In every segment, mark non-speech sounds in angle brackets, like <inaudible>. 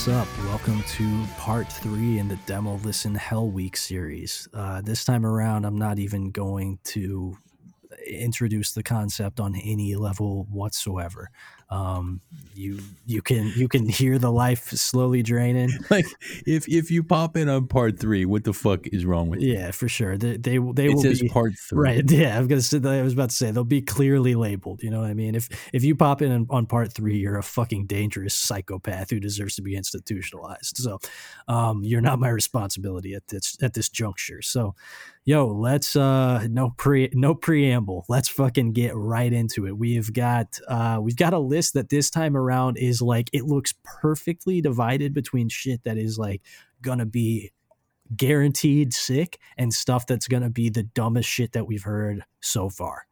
What's up? Welcome to part three in the Demo Listen Hell Week series. Uh, this time around, I'm not even going to introduce the concept on any level whatsoever. Um, you you can you can hear the life slowly draining. <laughs> Like if if you pop in on part three, what the fuck is wrong with you? Yeah, for sure. They they, they It will says be part <laughs> three. right. Yeah, I was gonna say. I was about to say they'll be clearly labeled. You know what I mean? If if you pop in on, on part three, you're a fucking dangerous psychopath who deserves to be institutionalized. So, um, you're not my responsibility at this at this juncture. So, yo, let's uh no pre no preamble. Let's fucking get right into it. We've got uh we've got a list that this time around is like it looks perfectly divided between shit that is like gonna be guaranteed sick and stuff that's gonna be the dumbest shit that we've heard so far.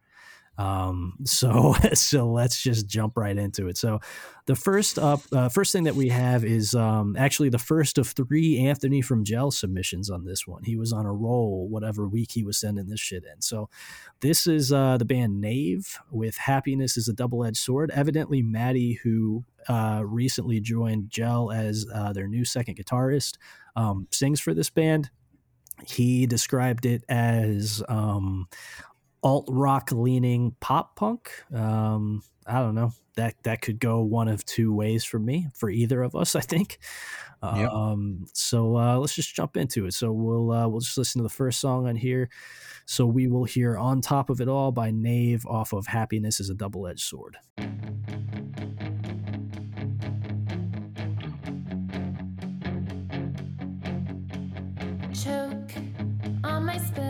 Um, <laughs> so so let's just jump right into it. So the first up, uh, first thing that we have is um, actually the first of three Anthony from Gel submissions on this one. He was on a roll whatever week he was sending this shit in. So this is uh, the band Nave with "Happiness is a Double Edged Sword." Evidently, Maddie, who uh, recently joined Gel as uh, their new second guitarist, um, sings for this band. He described it as um, alt rock leaning pop punk. Um, I don't know. That that could go one of two ways for me, for either of us, I think. Yep. Um, so uh, let's just jump into it. So we'll uh, we'll just listen to the first song on here. So we will hear "On Top of It All" by Knave off of "Happiness Is a Double Edged Sword." choke on my spit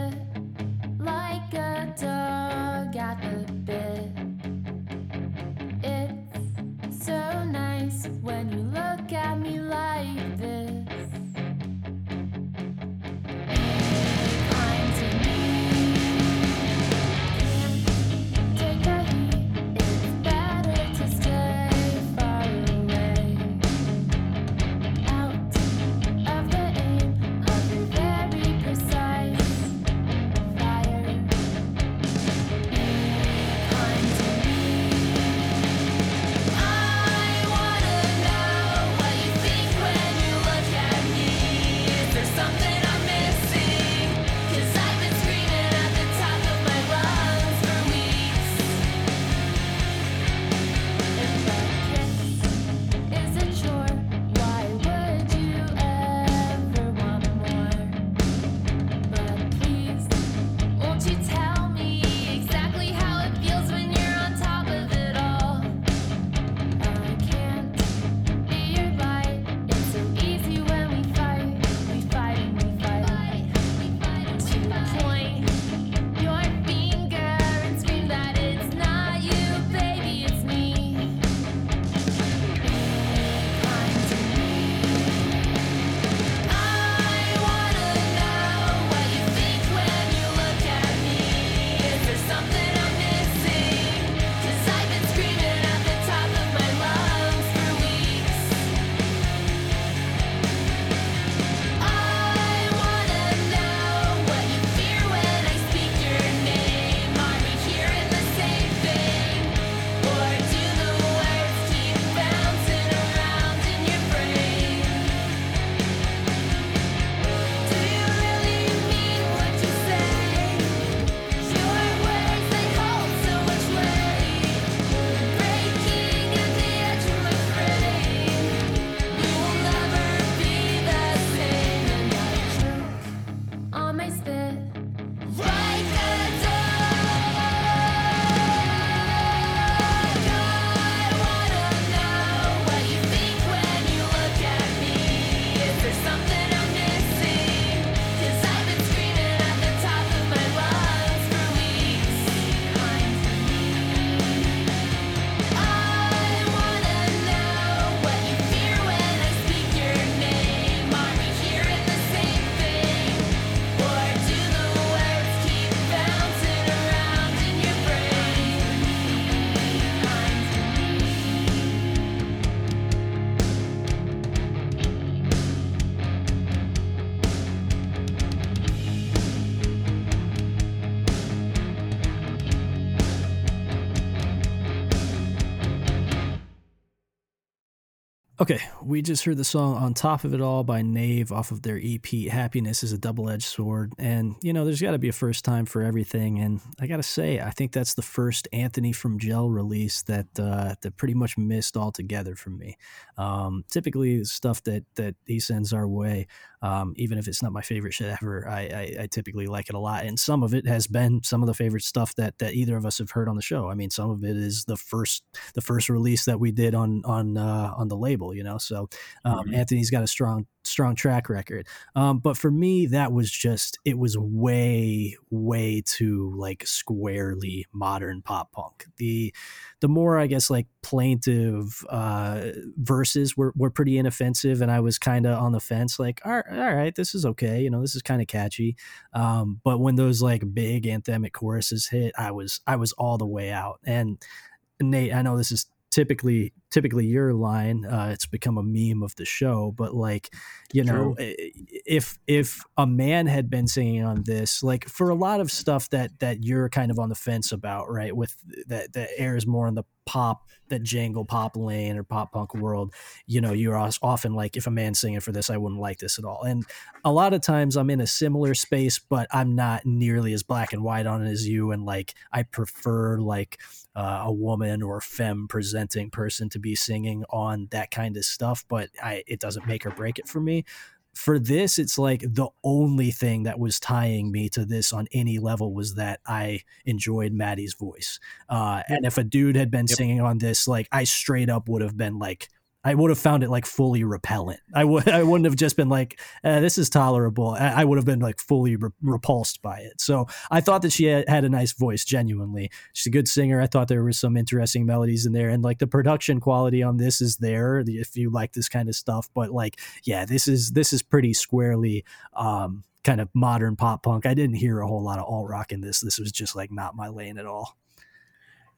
Okay, we just heard the song On Top of It All by Nave off of their EP Happiness is a Double Edged Sword. And, you know, there's got to be a first time for everything. And I got to say, I think that's the first Anthony from Gel release that uh, that pretty much missed altogether from me. Um, typically, stuff that, that he sends our way, um, even if it's not my favorite shit ever, I, I, I typically like it a lot. And some of it has been some of the favorite stuff that, that either of us have heard on the show. I mean, some of it is the first the first release that we did on on uh, on the label you know. So um, Mhm. Anthony's got a strong strong track record. Um, but for me, that was just it was way way too like squarely modern pop punk. The the more I guess like plaintive uh, verses were were pretty inoffensive, and I was kind of on the fence, like all right, all right, this is okay, you know, this is kind of catchy. Um, but when those like big anthemic choruses hit, I was I was all the way out. And Nate, I know this is typically typically your line uh it's become a meme of the show but like you know if if a man had been singing on this like for a lot of stuff that that you're kind of on the fence about right with that that airs more in the pop that jangle pop lane or pop punk world you know you're often like if a man's singing for this i wouldn't like this at all. And a lot of times i'm in a similar space but i'm not nearly as black and white on it as you and like i prefer like uh, a woman or femme presenting person to be singing on that kind of stuff, but I it doesn't make or break it for me. For this, it's like the only thing that was tying me to this on any level was that I enjoyed Maddie's voice. Uh, and if a dude had been Yep. singing on this, like I straight up would have been like, I would have found it like fully repellent. I would I wouldn't have just been like, eh, this is tolerable. I, would have been like fully re- repulsed by it. So I thought that she had, had a nice voice, genuinely. She's a good singer. I thought there was some interesting melodies in there, and like the production quality on this is there if you like this kind of stuff. But like, yeah, this is this is pretty squarely um, kind of modern pop punk. I didn't hear a whole lot of alt rock in this. This was just like not my lane at all.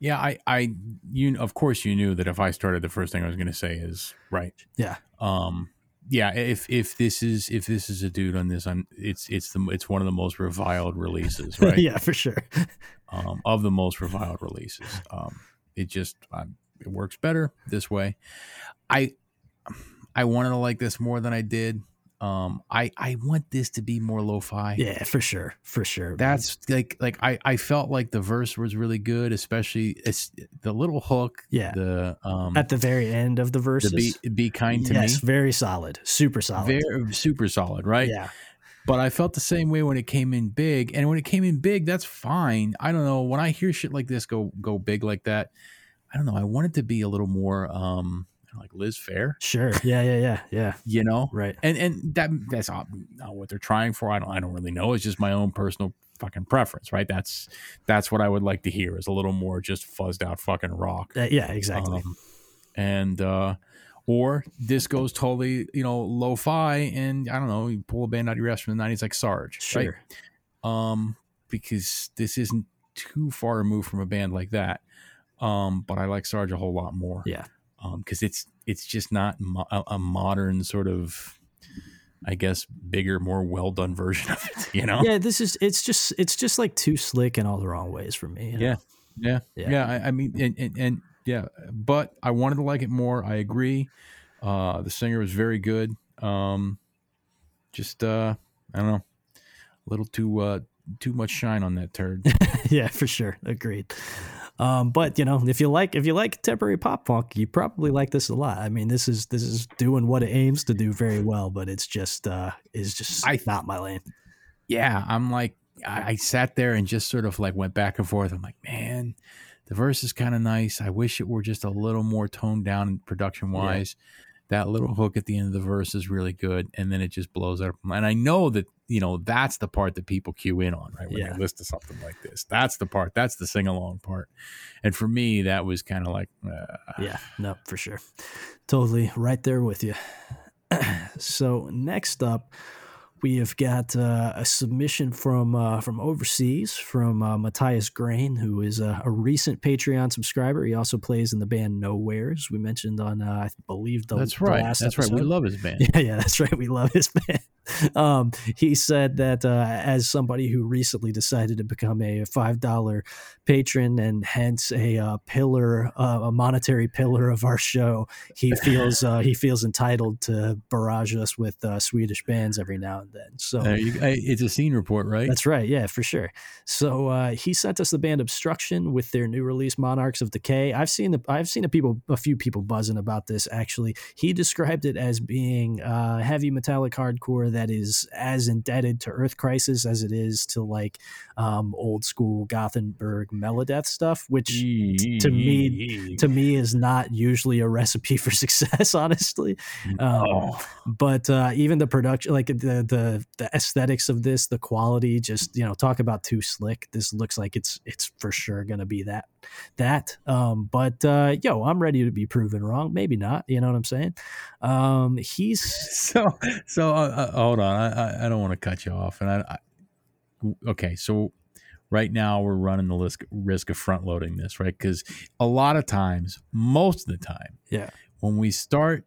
Yeah, I, I, you, of course, you knew that if I started, the first thing I was going to say is right. Yeah. Um. Yeah. If if this is if this is a dude on this, I'm. It's it's the it's one of the most reviled releases, <laughs> right? yeah, for sure. <laughs> um, of the most reviled releases. Um, it just um, it works better this way. I I wanted to like this more than I did. Um, I I want this to be more lo-fi. Yeah, for sure, for sure. That's like like I I felt like the verse was really good, especially it's the little hook. Yeah. The um at the very end of the verse be be kind to yes, me. very solid, super solid. Very super solid, right? Yeah, But I felt the same way when it came in big, and when it came in big, that's fine. I don't know when I hear shit like this go go big like that. I don't know. I want it to be a little more um like Liz Phair, sure. Yeah, yeah, yeah, yeah. you know. Right. And and that that's not what they're trying for. I don't I don't really know. It's just my own personal fucking preference, right? That's that's what I would like to hear is a little more just fuzzed out fucking rock. Uh, yeah, exactly. Um, and uh or this goes totally, you know, lo-fi and I don't know, you pull a band out of your ass from the 90s like Sarge, right? sure. um, because this isn't too far removed from a band like that. Um, but I like Sarge a whole lot more. Yeah. Um, because it's it's just not mo- a, a modern sort of, I guess, bigger, more well done <laughs> version of it. You know? Yeah, this is it's just it's just like too slick in all the wrong ways for me. you know? Yeah. Yeah. Yeah. Yeah. I, I mean, and, and, and yeah, but I wanted to like it more. I agree. Uh, the singer was very good. Um, just uh, I don't know, a little too uh too much shine on that turd. <laughs> yeah, for sure. Agreed. Um, but you know, if you like if you like contemporary pop punk, you probably like this a lot. I mean, this is this is doing what it aims to do very well, but it's just uh is just I- not my lane. yeah, I'm like, I, I sat there and just sort of like went back and forth. I'm like, man, the verse is kind of nice. I wish it were just a little more toned down production wise. That little hook at the end of the verse is really good, and then it just blows up. And I know that you know that's the part that people cue in on, right? When Yeah. they listen to something like this, that's the part. That's the sing along part. And for me, that was kind of like, uh, Yeah, no, for sure. Totally right there with you. <clears throat> so next up, we have got uh, a submission from uh, from overseas from uh, Matthias Grain, who is a, a, recent Patreon subscriber. He also plays in the band Nowheres. We mentioned on, uh, I believe, the that's right. last that's episode. right. We love his band. Yeah, <laughs> yeah, that's right. We love his band. <laughs> Um, he said that uh, as somebody who recently decided to become a five dollar patron and hence a uh, pillar, uh, a monetary pillar of our show, he <laughs> feels uh, he feels entitled to barrage us with uh, Swedish bands every now and then. So you, it's a scene report, right? That's right. Yeah, for sure. So uh, he sent us the band Obstruction with their new release Monarchs of Decay. I've seen the I've seen a people a few people buzzing about this. Actually, he described it as being heavy metallic hardcore that is as indebted to Earth Crisis as it is to like um, old school Gothenburg Melodeath stuff, which t- to me to me is not usually a recipe for success, <laughs> honestly. Um, but uh, even the production, like the the the aesthetics of this, the quality, just you know, talk about too slick. This looks like it's it's for sure gonna be that that. Um, but uh, yo, I'm ready to be proven wrong. Maybe not. You know what I'm saying? Um, he's <laughs> so so. Uh, uh, hold on, I I, I don't want to cut you off, and I, I okay, so right now we're running the risk risk of front loading this, right? Because a lot of times, most of the time, yeah, when we start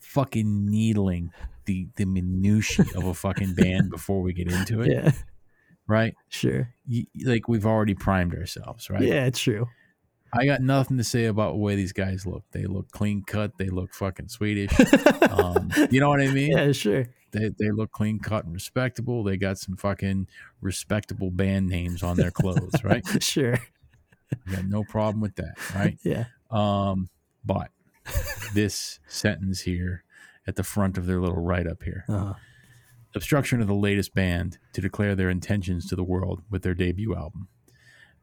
fucking needling the the minutiae of a fucking band before we get into it, yeah, right? Sure, you, like we've already primed ourselves, right? Yeah, it's true. I got nothing to say about the way these guys look. They look clean cut. They look fucking Swedish. <laughs> um, you know what I mean? Yeah, sure. They, they look clean cut and respectable. They got some fucking respectable band names on their clothes, right? <laughs> sure. I got no problem with that, right? Yeah. Um, but this sentence here at the front of their little write up here. Uh-huh. Obstruction of the latest band to declare their intentions to the world with their debut album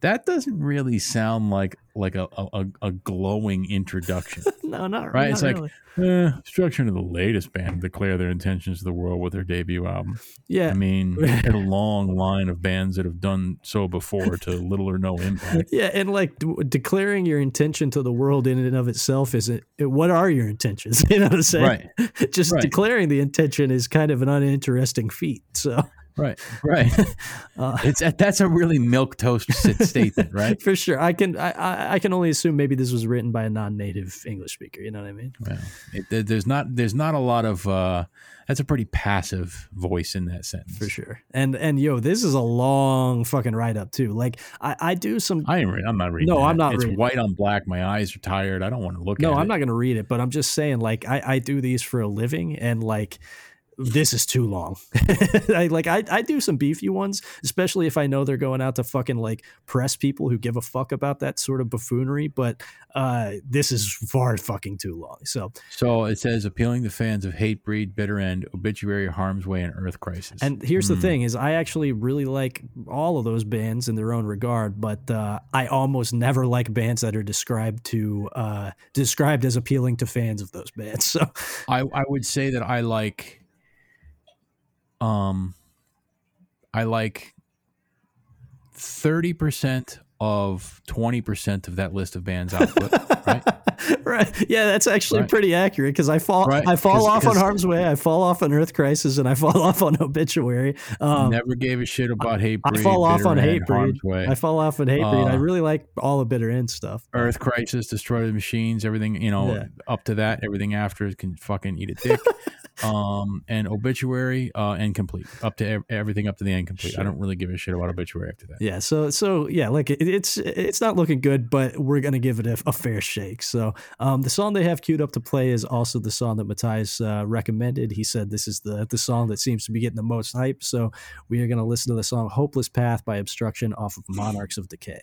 that doesn't really sound like like a a, a glowing introduction. <laughs> no, not right. Not it's really. like eh, instruction of the latest band declare their intentions to the world with their debut album. Yeah, I mean, <laughs> a long line of bands that have done so before to little or no impact. <laughs> Yeah, and like d- declaring your intention to the world in and of itself isn't. What are your intentions? You know what I'm saying? Right. Just right. declaring the intention is kind of an uninteresting feat. So. Right, <laughs> right. Uh, it's that's a really milk toast statement, <laughs> right? For sure. I can I, I can only assume maybe this was written by a non-native English speaker. You know what I mean? Well, it, there's not there's not a lot of uh, that's a pretty passive voice in that sentence for sure. And and yo, this is a long fucking write up too. Like I, I do some. I ain't. I'm not reading. No, that. I'm not. It's white on black. My eyes are tired. I don't want to look. No, I'm it. not going to read it. But I'm just saying, like I I do these for a living, and like this is too long. <laughs> I like I, I do some beefy ones, especially if I know they're going out to fucking like press people who give a fuck about that sort of buffoonery. But uh, this is far fucking too long. So so it says appealing to fans of Hatebreed, Bitter End, Obituary, Harm's Way, and Earth Crisis. And here's mm. the thing: is I actually really like all of those bands in their own regard, but uh, I almost never like bands that are described to uh, described as appealing to fans of those bands. <laughs> So I I would say that I like um I like 30% of 20% of that list of bands output, <laughs> right? right. Yeah, that's actually right. pretty accurate because I fall right. I fall off on Harm's Way, I fall off on Earth Crisis, and I <laughs> fall off on Obituary. Um, never gave a shit about Hate I fall off on Hate Hatebreed. I fall off on Hatebreed. Uh, I really like all the Bitter End stuff. Earth Crisis, Destroy the Machines, everything, you know, yeah. up to that, everything after can fucking eat a dick. <laughs> um and obituary uh and complete. Up to ev- everything up to the End Complete sure. i don't really give a shit about obituary after that. Yeah so so yeah like it, it's it's not looking good but we're gonna give it a, a, fair shake. So um the song they have queued up to play is also the song that matthias uh, recommended. He said this is the the song that seems to be getting the most hype. So we are gonna listen to the song hopeless path by obstruction off of monarchs of decay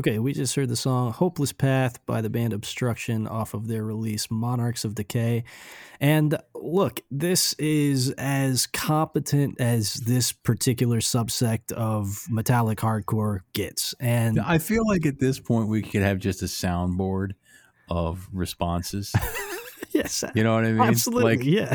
Okay, we just heard the song Hopeless Path by the band Obstruction off of their release Monarchs of Decay. And look, this is as competent as this particular subsect of metallic hardcore gets. And I feel like at this point we could have just a soundboard of responses. <laughs> yes, You know what I mean? absolutely. Like yeah.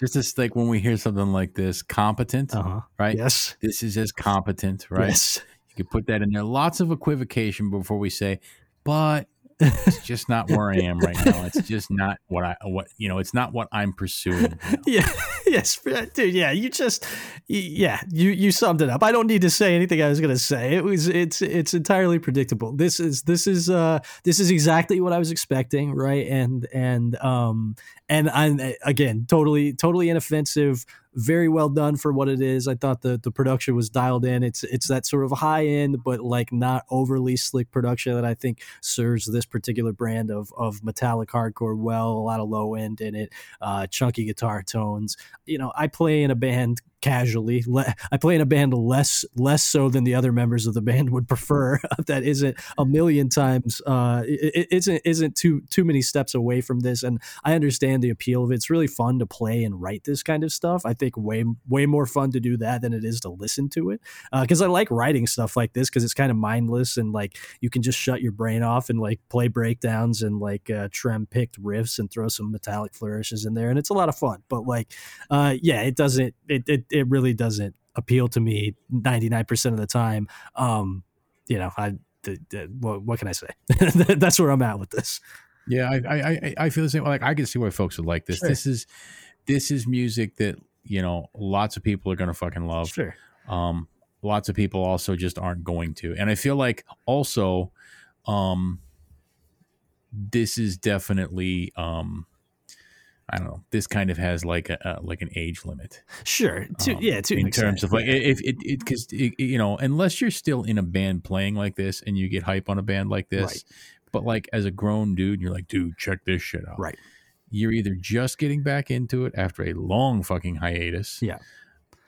just as like when we hear something like this, competent, Uh-huh. right? Yes. This is as competent, right? Yes. You could put that in there. Lots of equivocation before we say, but it's <laughs> just not where I am right now. It's just not what I what you know. It's not what I'm pursuing. yeah <laughs> yes dude yeah you just yeah you you summed it up i don't need to say anything i was going to say it was it's it's entirely predictable this is this is uh this is exactly what i was expecting right and and um and i again totally totally inoffensive very well done for what it is i thought the the production was dialed in it's it's that sort of high end but like not overly slick production that i think serves this particular brand of of metallic hardcore well a lot of low end in it uh, chunky guitar tones. You know, I play in a band casually. Le- I play in a band less less so than the other members of the band would prefer. <laughs> that isn't a million times. Uh, it, it isn't isn't too too many steps away from this. And I understand the appeal of it. It's really fun to play and write this kind of stuff. I think way way more fun to do that than it is to listen to it. Because I like writing stuff like this because it's kind of mindless and like you can just shut your brain off and like play breakdowns and like uh, trem picked riffs and throw some metallic flourishes in there and it's a lot of fun but like uh yeah it doesn't it it, it really doesn't appeal to me 99% of the time um you know i the, the, what, what can i say <laughs> that's where i'm at with this Yeah, I, I I I feel the same. Like I can see why folks would like this. Sure. This is this is music that you know lots of people are gonna fucking love. sure Um, lots of people also just aren't going to, and I feel like also, um, this is definitely um, I don't know. This kind of has like a, like an age limit. sure to, um, yeah to in terms extent, of like if it because you know unless you're still in a band playing like this and you get hype on a band like this Right. but like as a grown dude you're like dude check this shit out right you're either just getting back into it after a long fucking hiatus Yeah.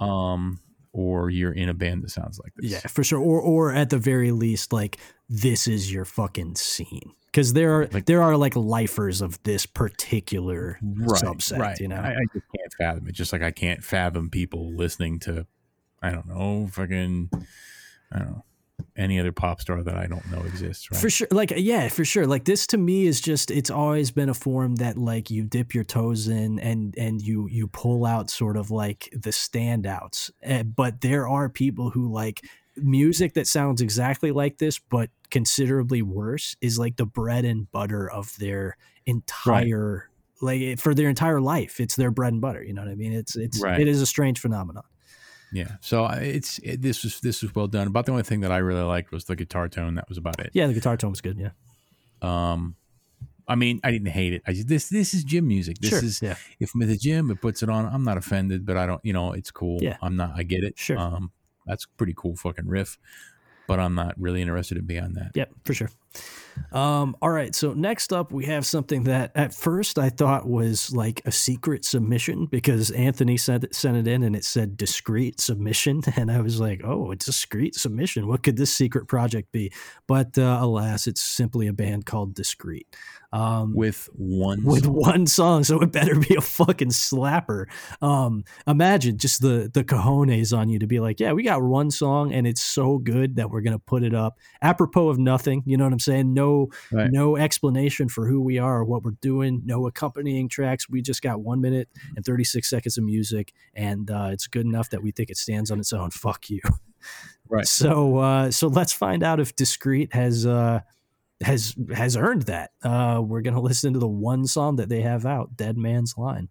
um or you're in a band that sounds like this Yeah, for sure. Or or at the very least, like this is your fucking scene. Because there are Like- there are like lifers of this particular right subset, right you know. I, I just can't fathom it just like i can't fathom people listening to i don't know fucking i don't know any other pop star that i don't know exists right For sure, like yeah, for sure. Like this to me is just it's always been a form that like you dip your toes in and and you you pull out sort of like the standouts. Eh, but there are people who like music that sounds exactly like this but considerably worse is like the bread and butter of their entire like for their entire life. It's their bread and butter. You know what I mean? It's it's Right. it is a strange phenomenon. Yeah. So it's it, this was this was well done. About the only thing that I really liked was the guitar tone. That was about it. Yeah, the guitar tone was good. Yeah, Um, I mean, I didn't hate it. I just, this this is gym music. This sure. is yeah, if I'm at the gym, it puts it on. I'm not offended, but I don't. You know, it's cool. Yeah. I'm not. I get it. Sure. Um, that's pretty cool fucking riff, but I'm not really interested in beyond that. Yep, for sure. Um, all right, so next up we have something that at first I thought was like a secret submission because Anthony sent it, sent it in and it said discreet submission, <laughs> and I was like, oh, a discreet submission. What could this secret project be? But uh, alas, it's simply a band called Discreet. Um, With one. with song. one song, so it better be a fucking slapper. Um, imagine just the the cojones on you to be like, yeah, we got one song and it's so good that we're gonna put it up, apropos of nothing. You know what I'm saying? No, Right. no explanation for who we are or what we're doing. No accompanying tracks. We just got one minute and 36 seconds of music, and uh, it's good enough that we think it stands on its own. Fuck you. Right. <laughs> So, uh, so let's find out if Discreet has. Uh, has has earned that. Uh, we're gonna listen to the one song that they have out, "Dead Man's Line."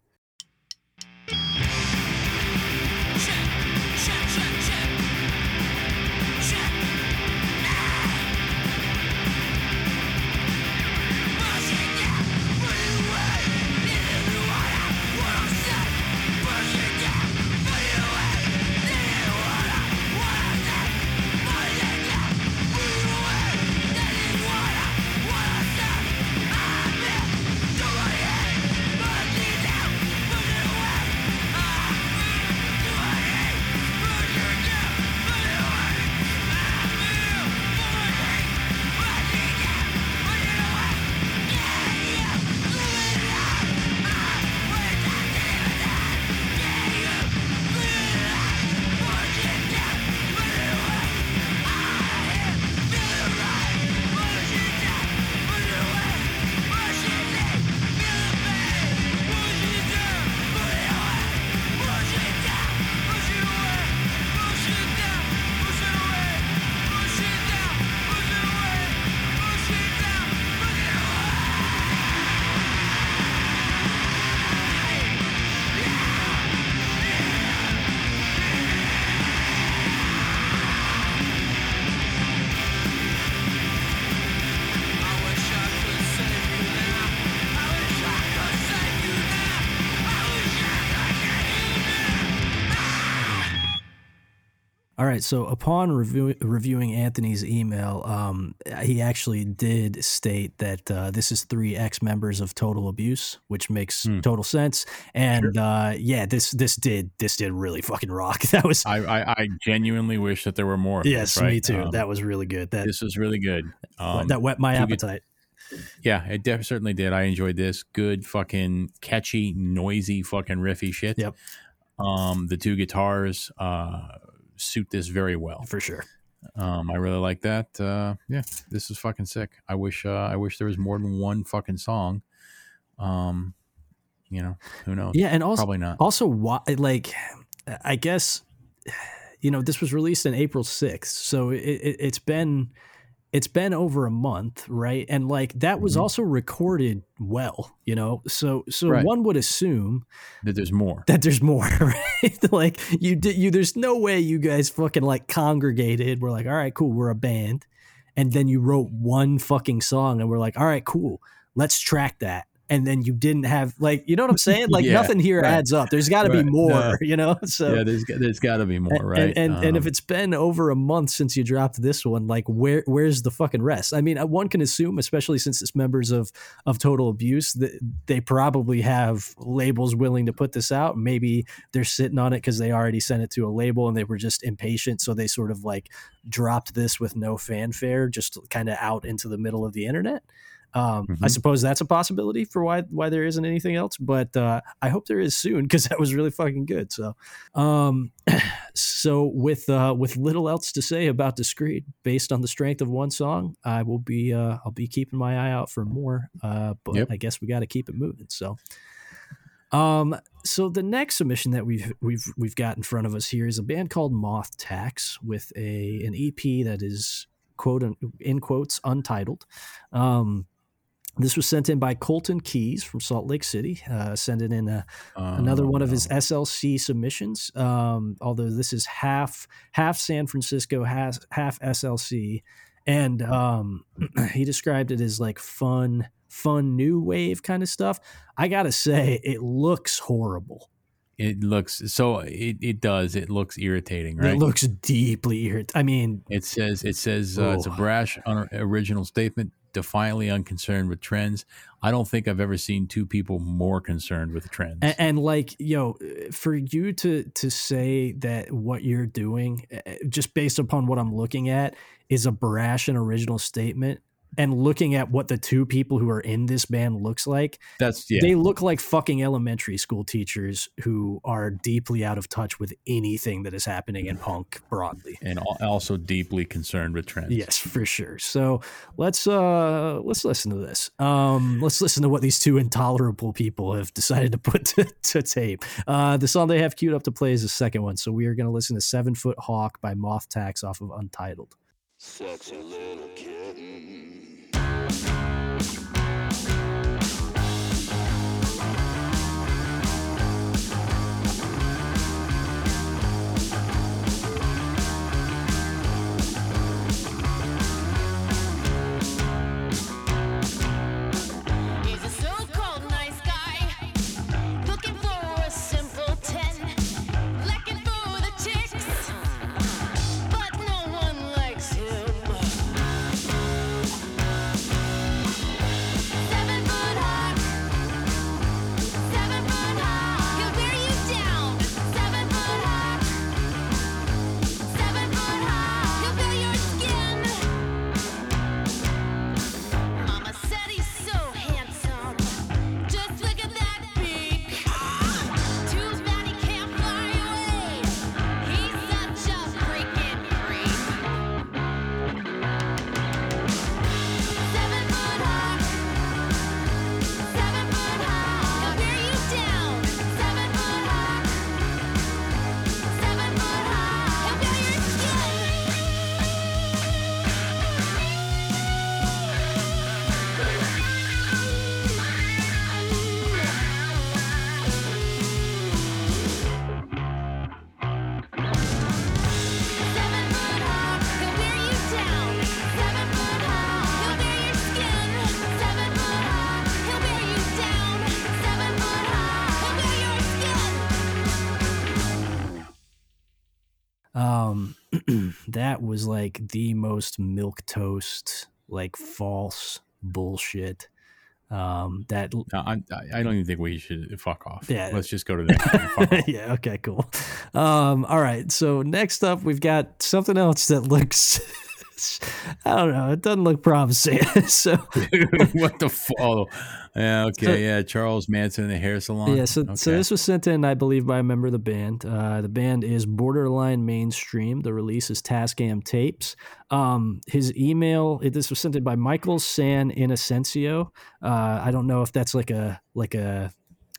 Right. So upon review, reviewing Anthony's email, um, he actually did state that uh, this is three ex members of Total Abuse, which makes Hmm. total sense. And uh, yeah, this this did this did really fucking rock. <laughs> That was I, I, I genuinely wish that there were more. Of yes, this, right? me too. Um, that was really good. That this was really good. Um, that whet my appetite. yeah, it def- certainly did. I enjoyed this. Good fucking catchy, noisy, fucking riffy shit. Yep. Um, the two guitars uh, suit this very well. for sure. Um, I really like that. Uh, yeah, this is fucking sick. I wish uh, I wish there was more than one fucking song. Um, you know, who knows? Yeah, and also Probably not. also why like i guess you know this was released on april 6th so it, it, it's been it's been over a month right and like that was Mhm. also recorded well you know so so Right. one would assume That there's more. that there's more <laughs> right like you did you there's no way you guys fucking like congregated we're like all right cool we're a band and then you wrote one fucking song and we're like all right cool let's track that and then you didn't have like you know what i'm saying like Yeah, nothing here right. adds up there's got to Right, be more no. <laughs> you know so yeah, there's got- there's got to be more, and, right? and, and, if Um, it's been over a month since you dropped this one, like where where's the fucking rest? I mean, uh, one can assume, especially since it's members of of Total Abuse, that they probably have labels willing to put this out. Maybe they're sitting on it because they already sent it to a label and they were just impatient, so they sort of like dropped this with no fanfare, just kind of out into the middle of the internet. Um, I Mhm. suppose that's a possibility for why why there isn't anything else, but uh, I hope there is soon because that was really fucking good. So, um, <clears throat> so with uh, with little else to say about Discreet, based on the strength of one song, I will be uh, I'll be keeping my eye out for more. Uh, but Yep. I guess we got to keep it moving. So, um, so the next submission that we've we've we've got in front of us here is a band called Moth Tax with a an EP that is quote in quotes untitled. Um, this was sent in by Colton Keys from Salt Lake City. Uh, sent it in a, another one of his. SLC submissions. Um, although this is half half San Francisco, half half SLC, and um, <clears throat> he described it as like fun, fun new wave kind of stuff. I gotta say, it looks horrible. It looks so. It, it does. It looks irritating, right? It looks deeply irritating. I mean, It says it says uh, it's a Oh. brash, original statement, defiantly unconcerned with trends. I don't think I've ever seen two people more concerned with trends. and, and like yo, for you to to say that what you're doing, uh, just based upon what I'm looking at, is a brash and original statement. And looking at what the two people who are in this band looks like, That's yeah. they look like fucking elementary school teachers who are deeply out of touch with anything that is happening in punk broadly. and also deeply concerned with trends. Yes, for sure. So let's uh let's listen to this. Um let's listen to what these two intolerable people have decided to put <laughs> to, to tape. Uh the song they have queued up to play is the second one. So we are gonna listen to Seven Foot Hawk by Moth Tax off of Untitled. Sexy little kitten. That was like the most milk toast, like false bullshit. Um, that No, I, I don't even think we should fuck off. Yeah. Let's just go to that. <laughs> Yeah. Okay. Cool. Um. All right. So next up, we've got something else that looks. <laughs> I don't know. It doesn't look promising. <laughs> so <laughs> what the fuck? Oh, yeah, okay, So- yeah. Charles Manson, in the hair salon. yeah. So so this was sent in, I believe, by a member of the band. Uh, the band is Borderline Mainstream. The release is Tascam Tapes. Um, his email. It, this was sent in by Michael San Inocencio. Uh, I don't know if that's like a like a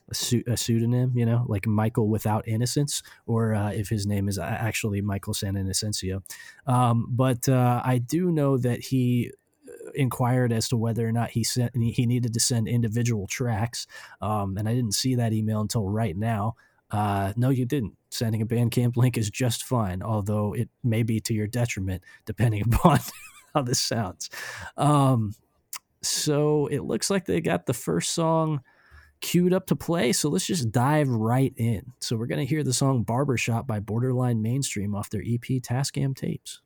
a, pseu- a pseudonym, you know, like Michael without innocence, or uh, if his name is actually Michael San Inocencio. Um, but uh, I do know that he uh, inquired as to whether or not he sent he needed to send individual tracks, um, and I didn't see that email until right now. Uh, no, you didn't. Sending a Bandcamp link is just fine, although it may be to your detriment depending <laughs> upon how this sounds. Um, so it looks like they got the first song queued up to play. So let's just dive right in. So we're going to hear the song Barbershop by Borderline Mainstream off their EP Tascam tapes.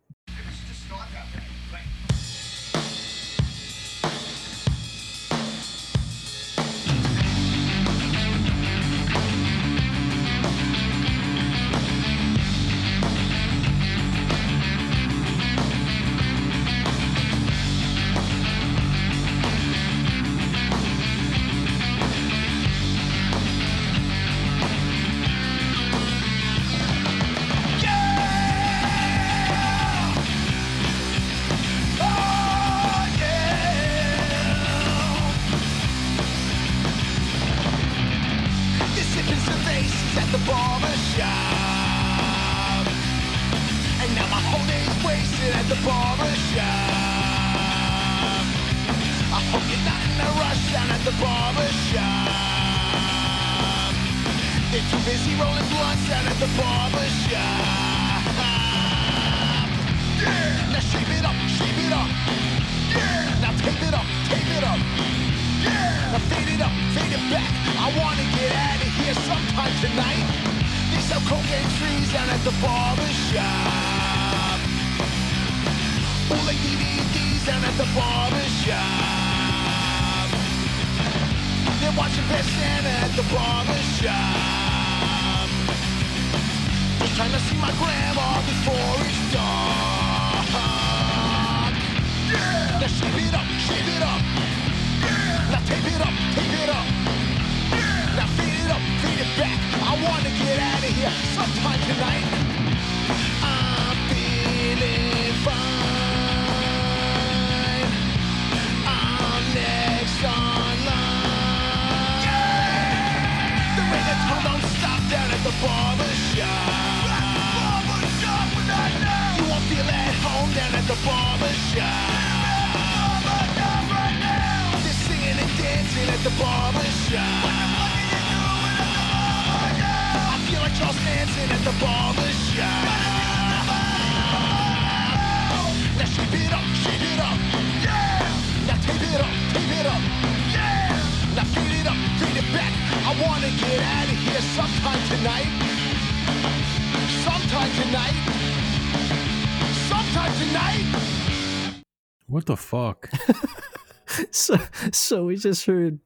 So we just heard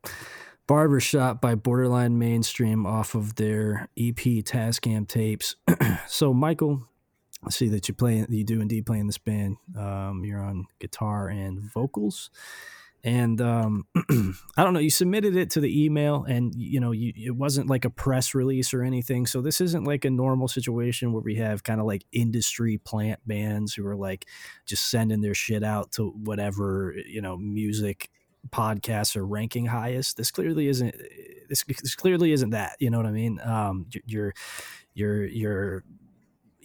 barbershop by borderline mainstream off of their ep tascam tapes. <clears throat> So michael i see that you play you do indeed play in this band. Um, you're on guitar and vocals. And um, <clears throat> i don't know you submitted it to the email and you know you, it wasn't like a press release or anything. So this isn't like a normal situation where we have kind of like industry plant bands who are like just sending their shit out to whatever you know music podcasts are ranking highest. This clearly isn't. This, this clearly isn't that. You know what I mean? Um, your your your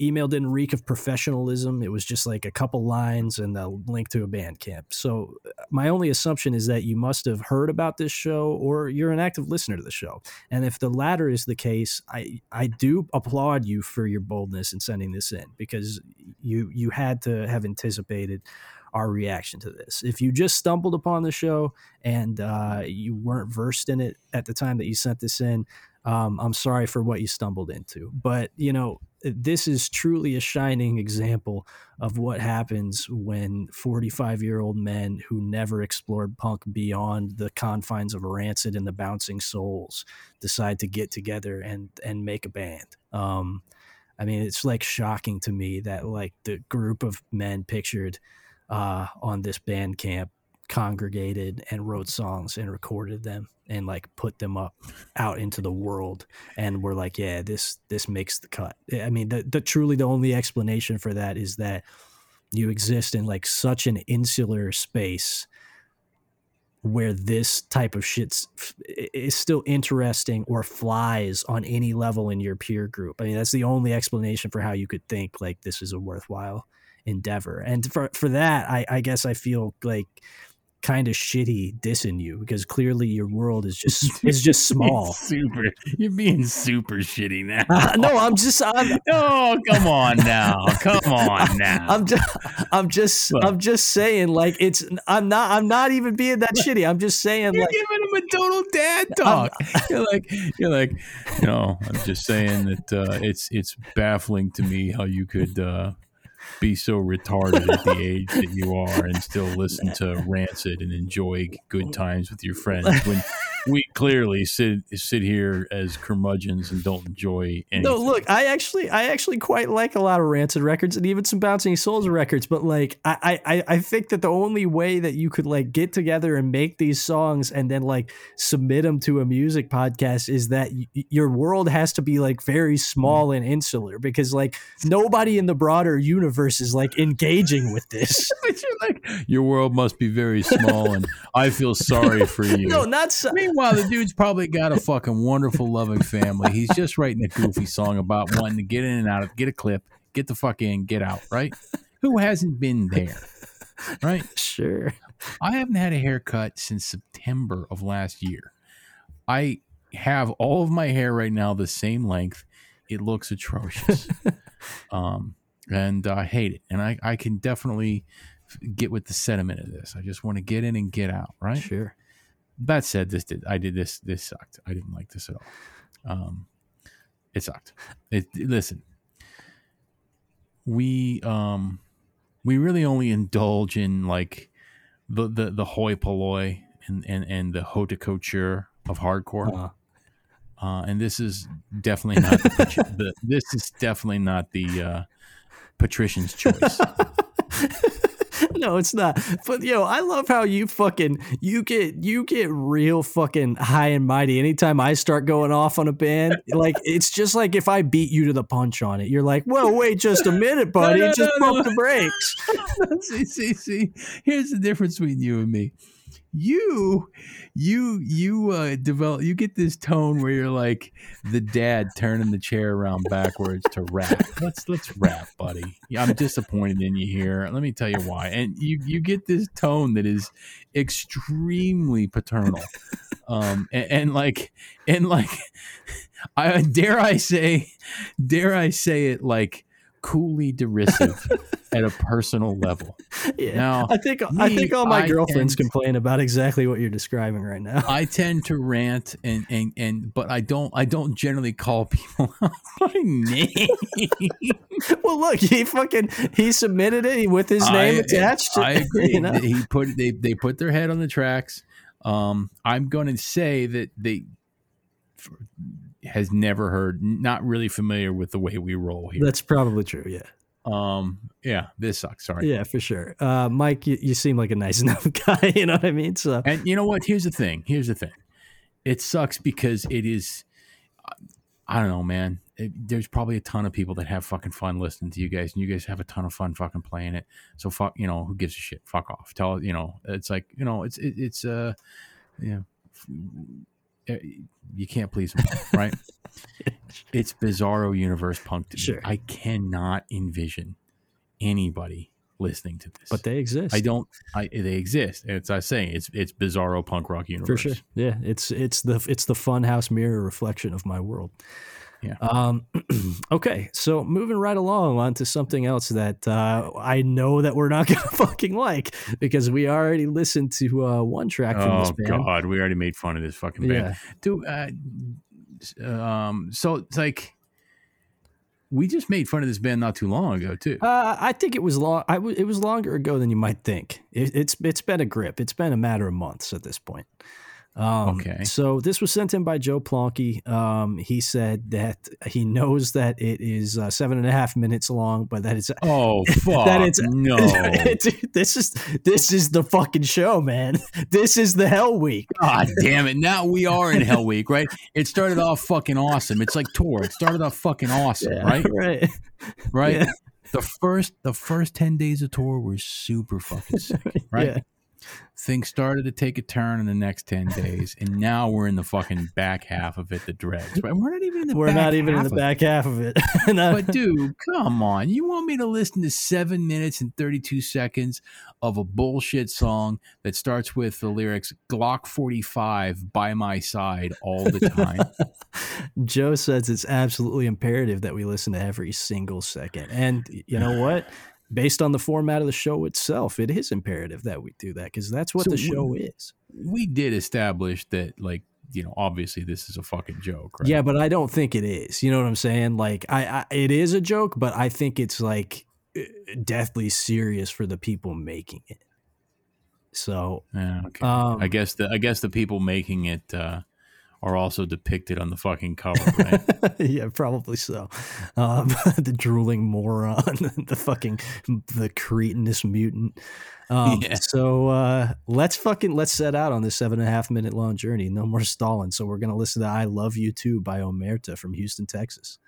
email didn't reek of professionalism. It was just like a couple lines and a link to a Bandcamp. So my only assumption is that you must have heard about this show or you're an active listener to the show. And if the latter is the case, I I do applaud you for your boldness in sending this in because you you had to have anticipated our reaction to this. If you just stumbled upon the show and uh, you weren't versed in it at the time that you sent this in, um, I'm sorry for what you stumbled into. But you know, this is truly a shining example of what happens when 45 year old men who never explored punk beyond the confines of Rancid and the Bouncing Souls decide to get together and and make a band. Um, I mean, it's like shocking to me that like the group of men pictured uh, on this Bandcamp congregated and wrote songs and recorded them and like put them up out into the world and we're like yeah this this makes the cut. I mean the, the truly the only explanation for that is that you exist in like such an insular space where this type of shit is still interesting or flies on any level in your peer group. I mean that's the only explanation for how you could think like this is a worthwhile endeavor and for for that i i guess i feel like kind of shitty dissing you because clearly your world is just <laughs> is just small. super. You're being super shitty now. Uh, no, I'm just. I'm, <laughs> oh, come on now. Come on <laughs> now. I'm just. I'm just. Look. I'm just saying. Like it's. I'm not. I'm not even being that shitty. I'm just saying. You're Like giving him a total dad talk. you're like, you're like, no. I'm just saying that uh, it's it's baffling to me how you could uh, be so retarded at the age that you are and still listen to Rancid and enjoy good times with your friends when we clearly sit sit here as curmudgeons and don't enjoy anything. No, look, I actually, I actually quite like a lot of Rancid records and even some Bouncing Souls records. But like, I, I, I think that the only way that you could like get together and make these songs and then like submit them to a music podcast is that y- your world has to be like very small and insular because like nobody in the broader universe is like engaging with this. <laughs> But you're like, your world must be very small, and I feel sorry for <laughs> you. no, not so. Meanwhile, the dude's probably got a fucking wonderful, loving family. He's just writing a goofy song about wanting to get in and out of, get a clip, get the fuck in, get out, right? Who hasn't been there, right? Sure. I haven't had a haircut since September of last year. I have all of my hair right now the same length. It looks atrocious. <laughs> um, and I hate it. And I, I can definitely get with the sentiment of this. I just want to get in and get out, right? Sure. That said, this did I did this this sucked. I didn't like this at all. Um, it sucked. It listen, we um we really only indulge in like the the the hoi polloi and and and the haute couture of hardcore. Uh, Uh, and this is definitely not the, <laughs> the this is definitely not the uh, patrician's choice. <laughs> no, it's not. But yo, I love how you fucking you get you get real fucking high and mighty anytime I start going off on a band. Like it's just like if I beat you to the punch on it. You're like, well, wait just a minute, <laughs> buddy. no, just no, pump no. the brakes." <laughs> see, see, see. Here's the difference between you and me. You, you, you uh, develop. You get this tone where you're like the dad turning the chair around backwards to rap. Let's let's rap, buddy. I'm disappointed in you here. Let me tell you why. And you you get this tone that is extremely paternal, um, and, and like and like, <laughs> I dare I say, dare I say it like coolly derisive <laughs> at a personal level. Yeah. Now, I think I think all my I girlfriends tend- complain about exactly what you're describing right now. I tend to rant and, and and but I don't I don't generally call people <laughs> by name. <laughs> well, look, he fucking he submitted it with his name I- attached. I agree. You know? He put they they put their head on the tracks. Um, I'm going to say that they f- has never heard, not really familiar with the way we roll here. That's probably true. Yeah. Um, yeah, this sucks. Sorry. Yeah, for sure. Uh, Mike, you, you seem like a nice <laughs> enough guy. You know what I mean? So And you know what? Here's the thing. Here's the thing. It sucks because it is. I don't know, man. It, there's probably a ton of people that have fucking fun listening to you guys, and you guys have a ton of fun fucking playing it. So fuck, you know, who gives a shit? Fuck off. Tell you know, it's like you know, it's it, it's uh, yeah, Eh, you can't please me, right? <laughs> it's bizarro universe punk. To me. Sure. I cannot envision anybody listening to this, but they exist. I don't. I they exist. It's I saying it's it's bizarro punk rock universe. for sure. Yeah, it's it's the it's the funhouse mirror reflection of my world. Yeah. Um. <clears throat> okay, so moving right along on to something else that uh, I know that we're not <laughs> gonna fucking like because we already listened to uh, one track from Oh this band. God, we already made fun of this fucking band. Yeah. Dude, uh, um, so it's like we just made fun of this band not too long ago too. Uh, I think it was long. I w- it was longer ago than you might think. It, it's it's been a grip. It's been a matter of months at this point. Um, Okay. So this was sent in by Joe Plonky. Um, he said that he knows that it is uh, seven and a half minutes long, but that it's oh <laughs> fuck <laughs> that it's no. Dude, this is this is the fucking show, man. <laughs> This is the Hell Week. God damn it! Now we are in Hell Week, right? It started off fucking awesome. It's like tour. It started off fucking awesome, right? right. Right. Yeah. The first the first ten days of tour were super fucking sick, right? Yeah. Things started to take a turn in the next ten days, and now we're in the fucking back half of it, the dregs. Right? We're not even in the We're back not even in half the of it. back half of it. <laughs> No. But dude, come on! You want me to listen to seven minutes and thirty-two seconds of a bullshit song that starts with the lyrics "Glock forty-five by my side" all the time? <laughs> Joe says it's absolutely imperative that we listen to every single second. And you know what? Based on the format of the show itself, it is imperative that we do that because that's what So the we- show is. we did establish that, like, you know, obviously this is a fucking joke, right? Yeah, but I don't think it is. You know what I'm saying? Like, I, I it is a joke, but I think it's like uh, deathly serious for the people making it. So, Yeah, okay. um, I guess the I guess the people making it uh, are also depicted on the fucking cover, <laughs> right? yeah, probably so. <laughs> Um, the drooling moron, <laughs> the fucking the cretinous mutant. Um, Yeah. So uh, let's fucking let's set out on this seven and a half minute long journey. No more stalling. So we're gonna listen to "I Love You Too" by Omerta from Houston, Texas.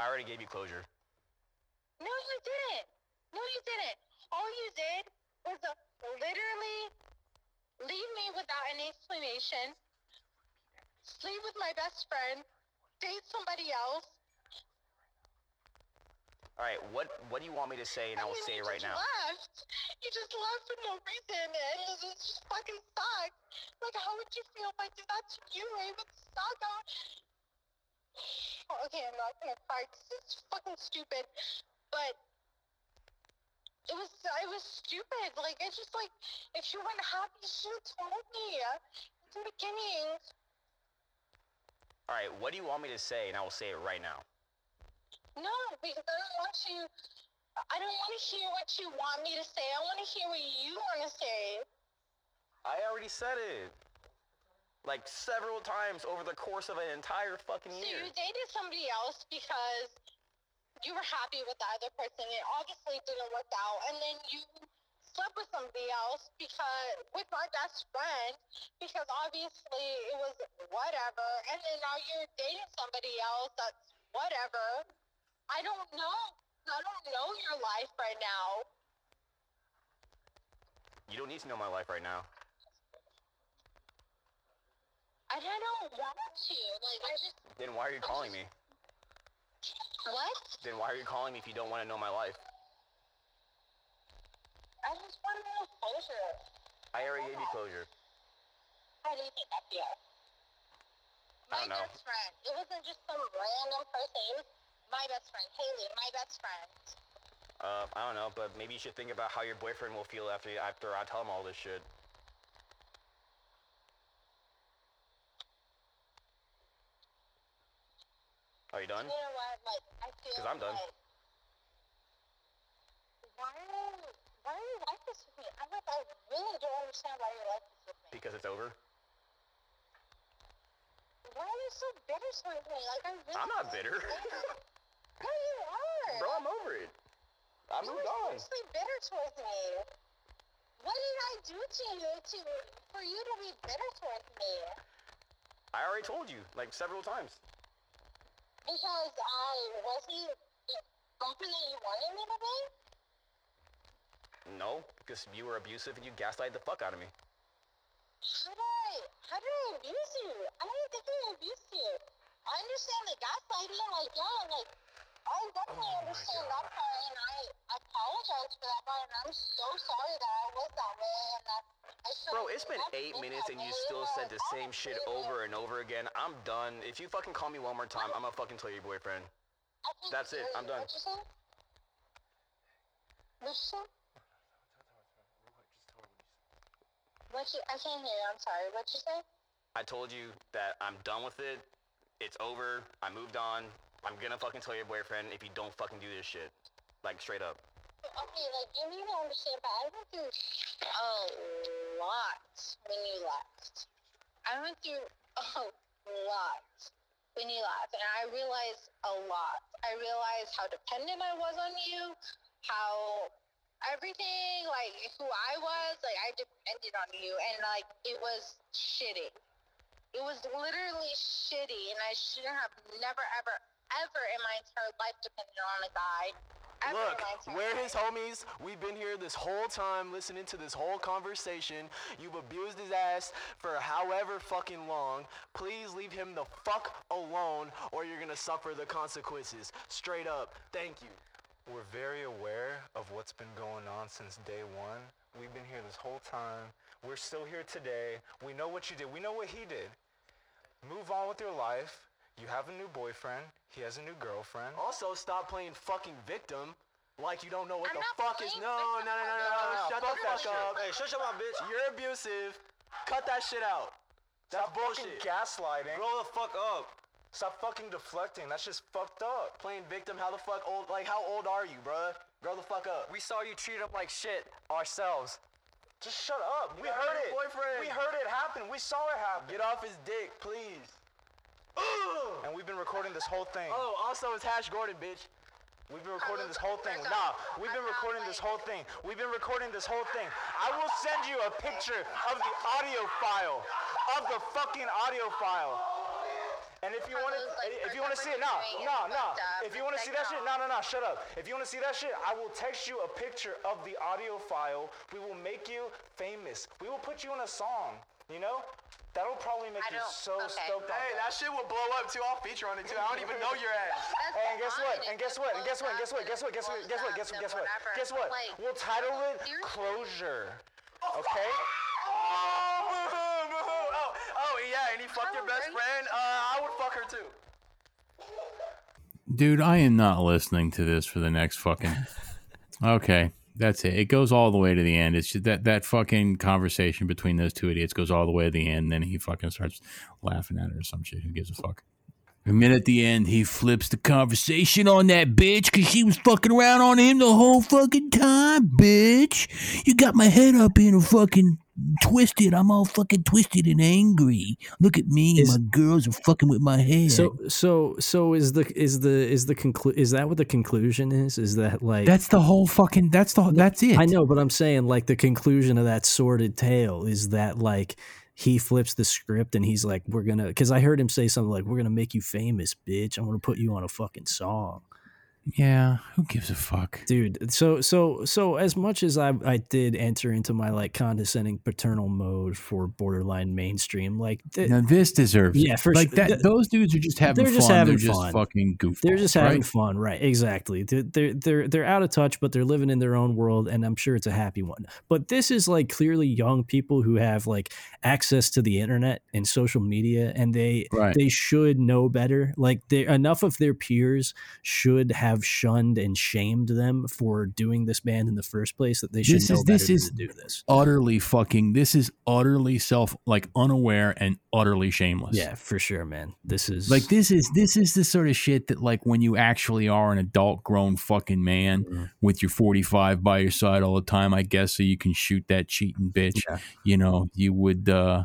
I already gave you closure. No, you didn't. No, you didn't. All you did was uh, literally leave me without any explanation, sleep with my best friend, date somebody else. All right, what what do you want me to say, and I will then say it you right just now. Left. You just left for no reason, and it just fucking sucked. Like, how would you feel if I did that to you? It would suck. I. Oh, Oh, okay, I'm not gonna cry 'cause it's fucking stupid, but it was it was stupid. Like, it's just like if you weren't happy, you should have told me in the beginning. All right, what do you want me to say, and I will say it right now. No, because I don't want you. I don't want to hear what you want me to say. I want to hear what you want to say. I already said it. Like several times over the course of an entire fucking year. So you dated somebody else because you were happy with the other person. It obviously didn't work out, and then you slept with somebody else because with my best friend because obviously it was whatever, and then now you're dating somebody else that's whatever. I don't know. I don't know your life right now. You don't need to know my life right now. I don't want to. Like I just Then why are you calling me? what? Then why are you calling me if you don't want to know my life? I just want to know closure. I already gave you closure. How do you think I feel? My don't know. best friend. It wasn't just some random person. My best friend, Haley, my best friend. Uh, I don't know, but maybe you should think about how your boyfriend will feel after after I tell him all this shit. Are you done? You know what? Like I feel 'Cause I'm done. Like, why? Why are you like this with me? I'm like, I really don't understand why you're like this with me. Because it's over. Why are you so bitter towards me? Like I really. I'm not bitter. <laughs> no, you are. Bro, I'm over it. I moved on. seriously bitter towards me. What did I do to you to for you to be bitter towards me? I already told you like several times. Because I wasn't something that you wanted me to be? No, because you were abusive and you gaslighted the fuck out of me. How did I how did I abuse you? I don't think I abused you. I understand the gaslighting, oh like yeah, like I definitely Oh understand that part and I apologize for that part and I'm so sorry that I was that way and that I should Bro, it's been eight minutes and you still said the same shit over and over again. I'm done. If you fucking call me one more time, I'm gonna fucking tell your boyfriend. That's it. I'm done. What'd you say? What'd you say? What you, I can't hear you, I'm sorry. What'd you say? I told you that I'm done with it. It's over. I moved on. I'm gonna fucking tell your boyfriend if you don't fucking do this shit. Like straight up. Okay, like you need to understand, but I went through a lot when you left. I went through a lot when you left, and I realized a lot. I realized how dependent I was on you, how everything, like who I was, like I depended on you, and like it was shitty. It was literally shitty, and I shouldn't have never, ever, ever in my entire life depended on a guy. Ever Look, we're life. his homies. We've been here this whole time listening to this whole conversation. You've abused his ass for however fucking long. Please leave him the fuck alone or you're gonna suffer the consequences. Straight up. Thank you. We're very aware of what's been going on since day one. We've been here this whole time. We're still here today. We know what you did. We know what he did. Move on with your life. You have a new boyfriend. He has a new girlfriend. Also, stop playing fucking victim like you don't know what I'm the fuck is. No, no, no, no, no, No, no. no, Shut fuck the fuck shit. up. Hey, shut your mouth, bitch. You're abusive. Cut that shit out. That's Stop fucking bullshit. gaslighting. Grow the fuck up. Stop fucking deflecting. That's just fucked up. Playing victim, how the fuck old? Like, how old are you, bruh? Grow the fuck up. We saw you treat him like shit ourselves. Just shut up. We got a heard new it. boyfriend. We heard it happen. We saw it happen. Get off his dick, please. And we've been recording this whole thing. Oh, also it's Hash Gordon, bitch. We've been recording this whole thing. Nah, we've been recording this whole thing. We've been recording this whole thing. I will send you a picture of the audio file. Of the fucking audio file. And if you want to, like, if you want to see it, example, nah, doing it nah, nah. If you want to see that shit, no. nah, nah, nah, shut up. If you want to see that shit, I will text you a picture of the audio file. We will make you famous. We will put you in a song. You know, that'll probably make I you don't- so okay. stoked. on Hey, that shit will blow up too. I'll feature on it too. I don't even know your ass. <laughs> That's Hey, and guess what? And if guess what? And guess what? And guess what? Guess what? Guess what? it Guess what? blows Guess what? up, Guess what? whatever. Guess what? Like, We'll title it seriously? Closure. <laughs> Okay? Oh, boo-hoo, boo-hoo. oh, oh, yeah, and he fucked your best friend. Uh, I would fuck her too. Dude, I am not listening to this for the next fucking. Okay, that's it. It goes all the way to the end. It's just that that fucking conversation between those two idiots goes all the way to the end. Then he fucking starts laughing at her or some shit. Who gives a fuck? And then at the end, he flips the conversation on that bitch because she was fucking around on him the whole fucking time, bitch. You got my head up in a fucking twisted. I'm all fucking twisted and angry. Look at me. Is- my girls are fucking with my hair. So so so is the is the is the conclu- is that what the conclusion is? Is that like that's the whole fucking. That's the. That's it. I know, but I'm saying like the conclusion of that sordid tale is that like he flips the script and he's like, "We're gonna," because I heard him say something like, "We're gonna make you famous, bitch. I'm gonna put you on a fucking song." Yeah. Who gives a fuck? dude so so so as much as i i did enter into my like condescending paternal mode for borderline mainstream like th- Now this deserves. Yeah, for like sure. that. Th- those dudes are just having they're fun. just having they're just fun. fucking goofballs. they're just having right? fun right exactly they're, they're they're they're out of touch but they're living in their own world and i'm sure it's a happy one but this is like clearly young people who have like access to the internet and social media and they Right. they should know better like they enough of their peers should have shunned and shamed them for doing this band in the first place that they should This know is- better this is- to do this utterly fucking. This is utterly self like unaware and utterly shameless. yeah for sure man this is Like this is this is the sort of shit that like when you actually are an adult grown fucking man Mm-hmm. with your 45 by your side all the time, I guess so you can shoot that cheating bitch. Yeah. You know, you would uh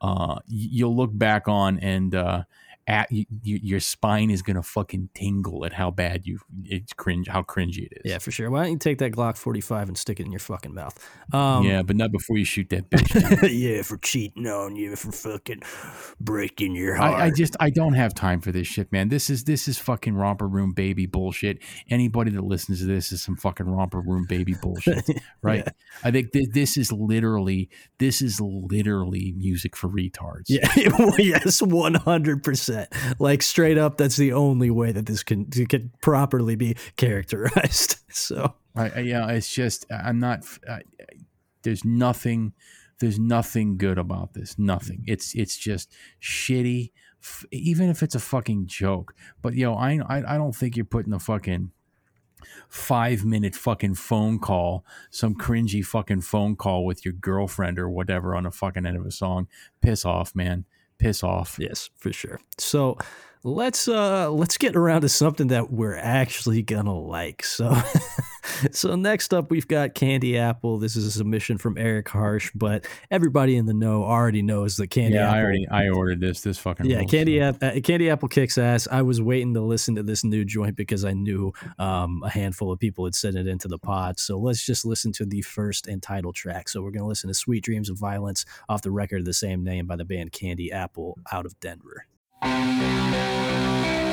uh you'll look back on and uh at y- y- your spine is gonna fucking tingle at how bad you it's cringe how cringy it is. yeah for sure why don't you take that glock 45 and stick it in your fucking mouth um yeah, but not before you shoot that bitch. <laughs> yeah, for cheating on you, for fucking breaking your heart. I, I just I don't have time for this shit, man. This is this is fucking romper room baby bullshit. Anybody that listens to this is some fucking romper room baby bullshit, <laughs> right? I think th- this is literally this is literally music for retards. yeah, <laughs> yes, one hundred percent. Like straight up, that's the only way that this can can properly be characterized. <laughs> So I, I, yeah, it's just I'm not. I, there's nothing. There's nothing good about this. Nothing. It's it's just shitty. Even if it's a fucking joke, but yo, I I, I don't think you're putting a fucking five minute fucking phone call, some cringy fucking phone call with your girlfriend or whatever on the fucking end of a song. Piss off, man. Piss off. yes, for sure. So let's uh let's get around to something that we're actually gonna like. So <laughs> so next up we've got Candy Apple. This is a submission from Eric Harsh, but everybody in the know already knows that Candy Yeah, Apple I already I ordered this. This fucking Yeah, rules. Candy App, uh, Candy Apple kicks ass. I was waiting to listen to this new joint because I knew um, a handful of people had sent it into the pod. So let's just listen to the first and title track. So we're gonna listen to "Sweet Dreams of Violence" off the record of the same name by the band Candy Apple out of Denver. Música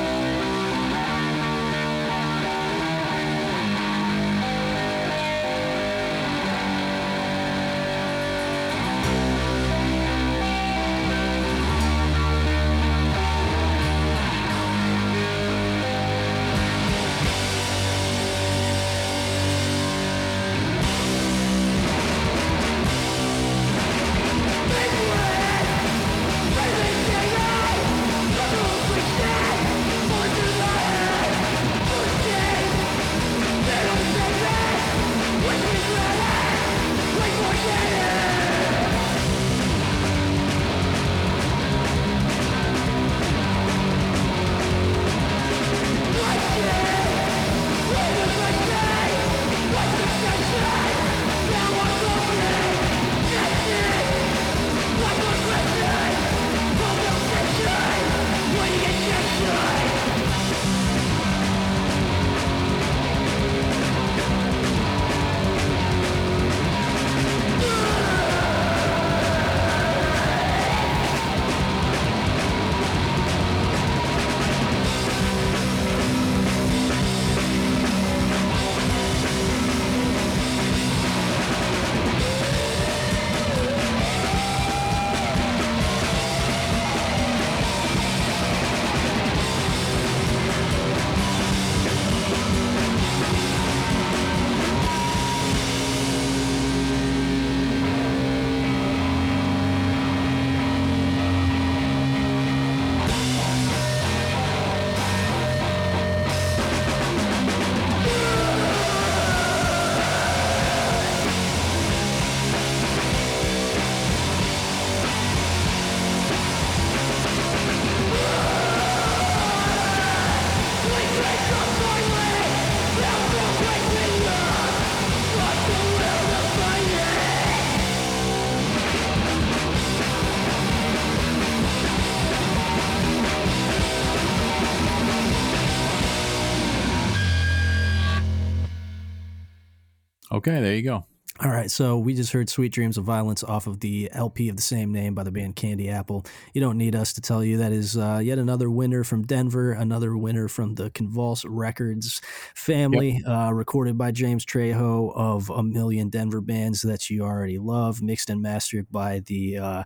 Okay, there you go. All right, so we just heard Sweet Dreams of Violence off of the LP of the same name by the band Candy Apple. You don't need us to tell you that is uh, yet another winner from Denver, another winner from the Convulse Records family, uh, recorded by James Trejo of a million Denver bands that you already love, mixed and mastered by the uh,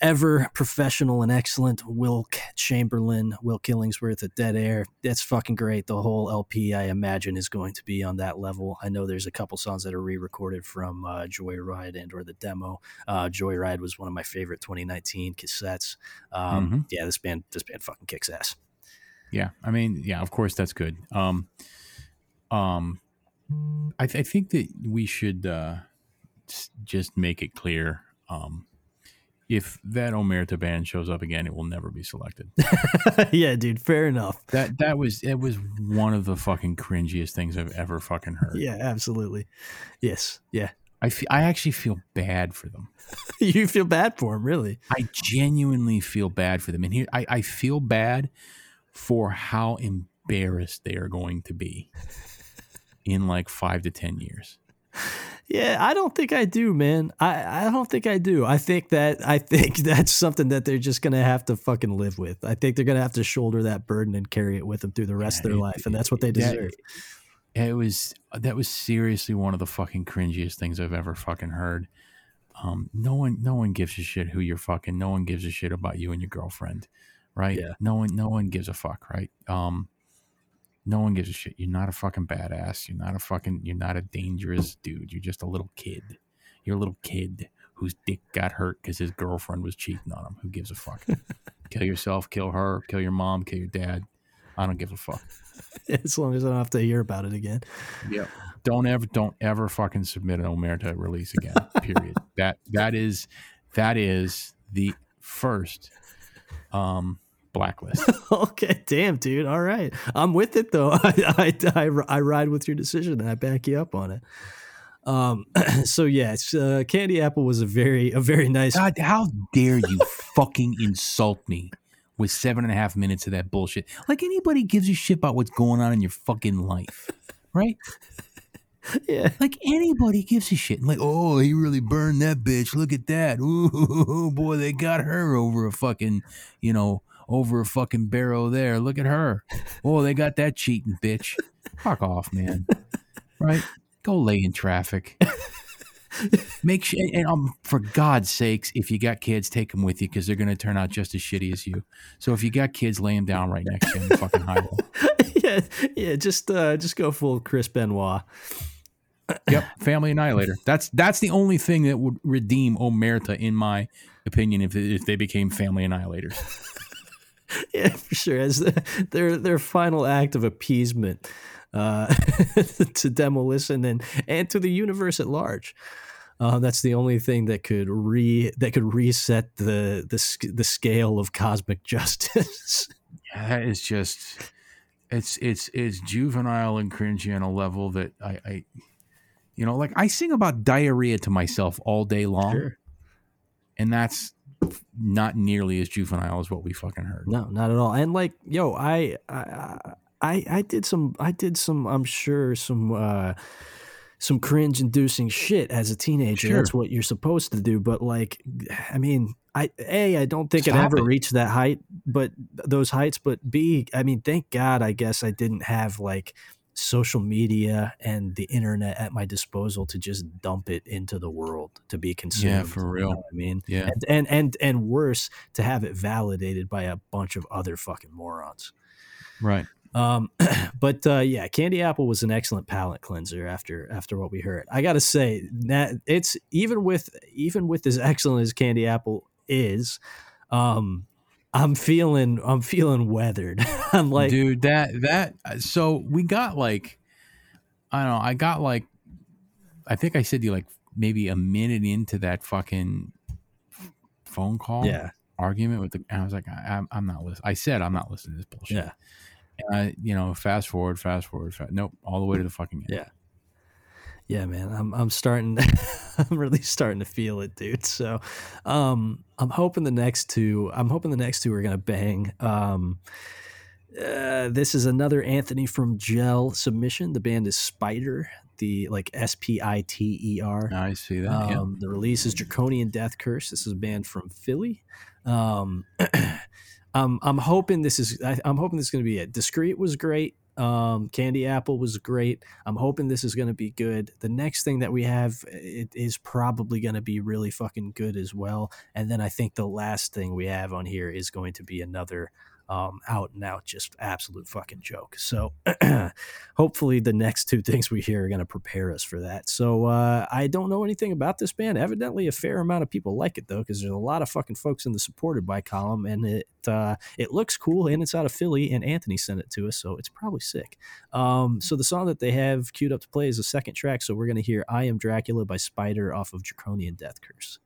ever professional and excellent Wilk Chamberlain, Will Killingsworth at Dead Air. That's fucking great. The whole LP, I imagine, is going to be on that level. I know there's a couple songs that are re-recorded from uh, Joyride and or the demo. Uh, Joyride was one of my favorite 2019 cassettes. Um, Mhm. Yeah, this band, this band fucking kicks ass. Yeah, I mean, yeah, of course that's good. Um, um, I, th- I think that we should uh, just make it clear. Um, if that Omerta band shows up again, it will never be selected. <laughs> yeah, dude, fair enough. That that was it was one of the fucking cringiest things I've ever fucking heard. Yeah, absolutely. Yes, yeah. I fe- I actually feel bad for them. <laughs> you feel bad for them, really? I genuinely feel bad for them, and here I, I feel bad for how embarrassed they are going to be <laughs> in like five to ten years. Yeah, I don't think I do, man. I, I don't think I do. I think that I think <laughs> that's something that they're just gonna have to fucking live with. I think they're gonna have to shoulder that burden and carry it with them through the rest of their it- life, and that's what they deserve. It was that was seriously one of the fucking cringiest things I've ever fucking heard. Um, no one, no one gives a shit who you're fucking. No one gives a shit about you and your girlfriend, right? Yeah. No one, no one gives a fuck, right? Um, no one gives a shit. You're not a fucking badass. You're not a fucking. You're not a dangerous dude. You're just a little kid. You're a little kid whose dick got hurt because his girlfriend was cheating on him. Who gives a fuck? <laughs> kill yourself. Kill her. Kill your mom. Kill your dad. I don't give a fuck. <laughs> as long as I don't have to hear about it again. Yep. Don't ever don't ever fucking submit an Omerta release again. <laughs> Period. that that is that is the first um blacklist. <laughs> okay, damn, dude. All right, I'm with it though. <laughs> I, I, I, I ride with your decision and I back you up on it. Um, <clears throat> so yeah, uh, Candy Apple was a very a very nice. God, how dare you fucking insult me with seven and a half minutes of that bullshit? Like anybody gives a shit about what's going on in your fucking life, right? <laughs> Yeah, Like anybody gives a shit. Like, oh, he really burned that bitch. Look at that. Ooh, boy, they got her over a fucking, you know, over a fucking barrel there. Look at her. Oh, they got that cheating bitch. Fuck off, man. Right? Go lay in traffic. Make sure, and, um, for God's sakes, if you got kids, take them with you because they're going to turn out just as shitty as you. So if you got kids, lay them down right next to you on the fucking highway. <laughs> yeah, yeah. Just uh, just go full Chris Benoit. Yep, Family Annihilator. That's that's the only thing that would redeem Omerta, in my opinion, if if they became Family Annihilators. <laughs> Yeah, for sure. As the, their their final act of appeasement uh, <laughs> to demolition and and to the universe at large. Uh, that's the only thing that could re that could reset the the the scale of cosmic <laughs> justice. That is just it's it's it's juvenile and cringy on a level that I, I you know, like I sing about diarrhea to myself all day long, and that's not nearly as juvenile as what we fucking heard. No, not at all. And like, yo, I, I, I, I did some, I did some, I'm sure some, uh, some cringe inducing shit as a teenager. Sure. That's what you're supposed to do. But like, I mean, I, A, I don't think it Stop ever it. reached that height, but those heights, but B, I mean, thank God, I guess I didn't have like social media and the internet at my disposal to just dump it into the world to be consumed. Yeah, for you real. know what I mean, Yeah. and, and and and worse to have it validated by a bunch of other fucking morons. Right. Um, <clears throat> but uh, yeah, Candy Apple was an excellent palate cleanser after after what we heard. I gotta say that it's even with even with as <laughs> excellent as Candy Apple is, um, I'm feeling I'm feeling weathered. <laughs> I'm like, dude that that uh, so we got like i don't know i got like i think i said to you like maybe a minute into that fucking phone call yeah, argument with the and i was like I, I'm, I'm not listening i said i'm not listening to this bullshit yeah, and I, you know fast forward fast forward fa- nope all the way to the fucking end yeah. Yeah, man, I'm I'm starting. <laughs> I'm really starting to feel it, dude. So, um, I'm hoping the next two. I'm hoping the next two are gonna bang. Um, Uh, this is another Anthony from Gel submission. The band is Spiter, the like S P I T E R. I see that. yeah. Um, The release is Draconian Death Curse. This is a band from Philly. Um, <clears throat> um, I'm hoping this is. I, I'm hoping this is going to be it. Discreet was great. Um, Candy Apple was great. I'm hoping this is going to be good. The next thing that we have it is probably going to be really fucking good as well. And then I think the last thing we have on here is going to be another um, out and out, just absolute fucking joke. So <clears throat> hopefully the next two <laughs> things we hear are going to prepare us for that. So uh, I don't know anything about this band. Evidently, a fair amount of people like it though, because there's a lot of fucking folks in the supported by column, and it uh, it looks cool, and it's out of Philly, and Anthony sent it to us, so it's probably sick. Um, so the song that they have queued up to play is the second track. So we're going to hear "I Am Dracula" by Spiter off of Draconian Death Curse.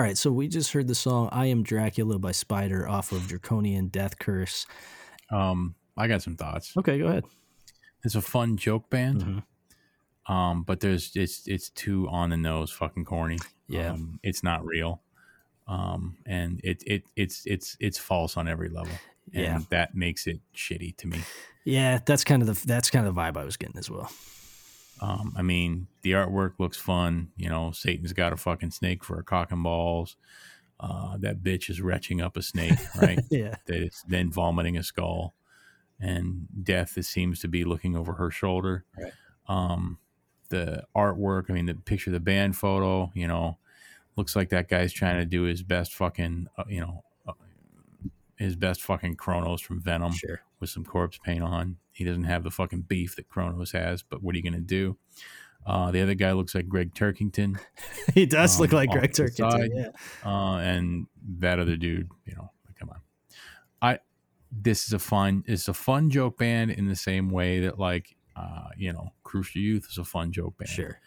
All right, so we just heard the song "I Am Dracula" by Spiter off of Draconian Death Curse. Um, I got some thoughts. Okay, go ahead. It's a fun joke band. Mhm. Um, but there's it's it's too on the nose, fucking corny. Yeah. um, it's not real. Um, and it it it's it's it's false on every level. And Yeah. that makes it shitty to me. Yeah, that's kind of the that's kind of the vibe I was getting as well. Um, I mean, the artwork looks fun. You know, Satan's got a fucking snake for a cock and balls. Uh, that bitch is retching up a snake, <laughs> right? Yeah. that is then vomiting a skull. and Death is, seems to be looking over her shoulder. Right. Um, the artwork, I mean, the picture, of the band photo, you know, looks like that guy's trying to do his best fucking, uh, you know, uh, his best fucking Cronos from Venom Sure. with some corpse paint on. He doesn't have the fucking beef that Cronos has, but what are you going to do? Uh, the other guy looks like Gregg Turkington, <laughs> he does look um, like Gregg Turkington. side. Yeah. uh, and that other dude, you know, come on. I this is a fun it's a fun joke band in the same way that like uh, you know, Crucial Youth is a fun joke band. Sure.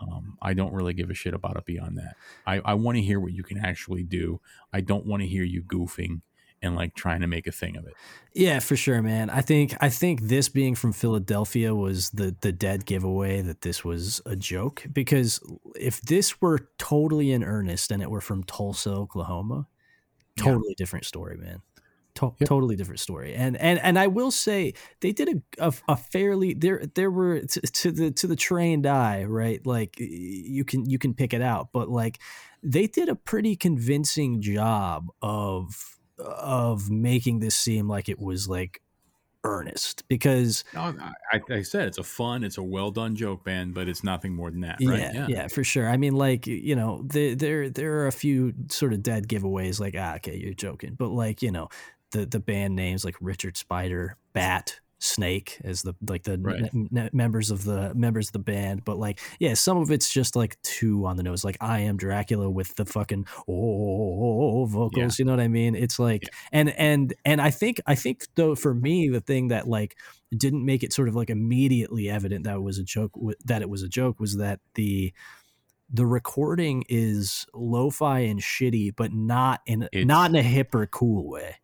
Um, I don't really give a shit about it beyond that. I, I want to hear what you can actually do. I don't want to hear you goofing and like trying to make a thing of it. Yeah, for sure, man. I think I think this being from Philadelphia was the the dead giveaway that this was a joke because if this were totally in earnest and it were from Tulsa, Oklahoma, Yeah. totally different story, man. To- Yep. Totally different story. And and and I will say they did a a, a fairly there there were to, to the to the trained eye, right? Like you can you can pick it out, but like they did a pretty convincing job of of making this seem like it was like earnest because No, I, I, said it's a fun, it's a well done joke band, but it's nothing more than that, yeah, right? yeah for sure i mean like you know there there there are a few sort of dead giveaways like ah okay you're joking but like you know the the band names like richard spider bat snake as the like the Right. ne- ne- members of the members of the band but like yeah some of it's just like too on the nose like i am dracula with the fucking oh vocals you know what i mean? It's like and and and i think i think though for me the thing that like didn't make it sort of like immediately evident that it was a joke w- that it was a joke was that the the recording is lo-fi and shitty but not in It's- not in a hip or cool way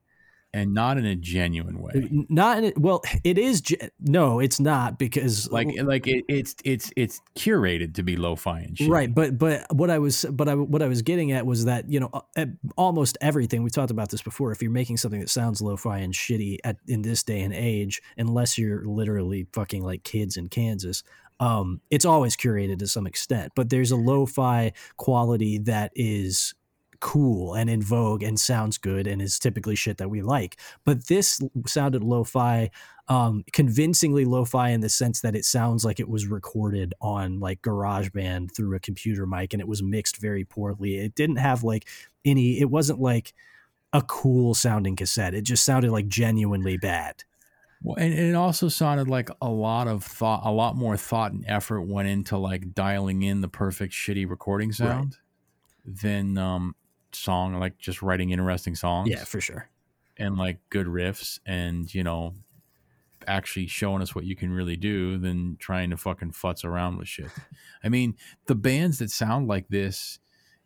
And not in a genuine way. Not in well it is no it's not because Like like it, it's it's it's curated to be lo-fi and shit. Right, but but what I was but I what I was getting at was that you know almost everything we talked about this before. If you're making something that sounds lo-fi and shitty at in this day and age, unless you're literally fucking like kids in Kansas, um, it's always curated to some extent. But there's a lo-fi quality that is cool and in vogue and sounds good and is typically shit that we like. But this sounded lo-fi um, convincingly lo-fi in the sense that it sounds like it was recorded on like GarageBand through a computer mic and it was mixed very poorly. It didn't have like any. It wasn't like a cool sounding cassette. It just sounded like genuinely bad. Well, and, and it also sounded like a lot of thought, a lot more thought and effort went into like dialing in the perfect shitty recording sound than um song, like just writing interesting songs. Yeah, for sure. and like good riffs and you know actually showing us what you can really do than trying to fucking futz around with shit. I mean, the bands that sound like this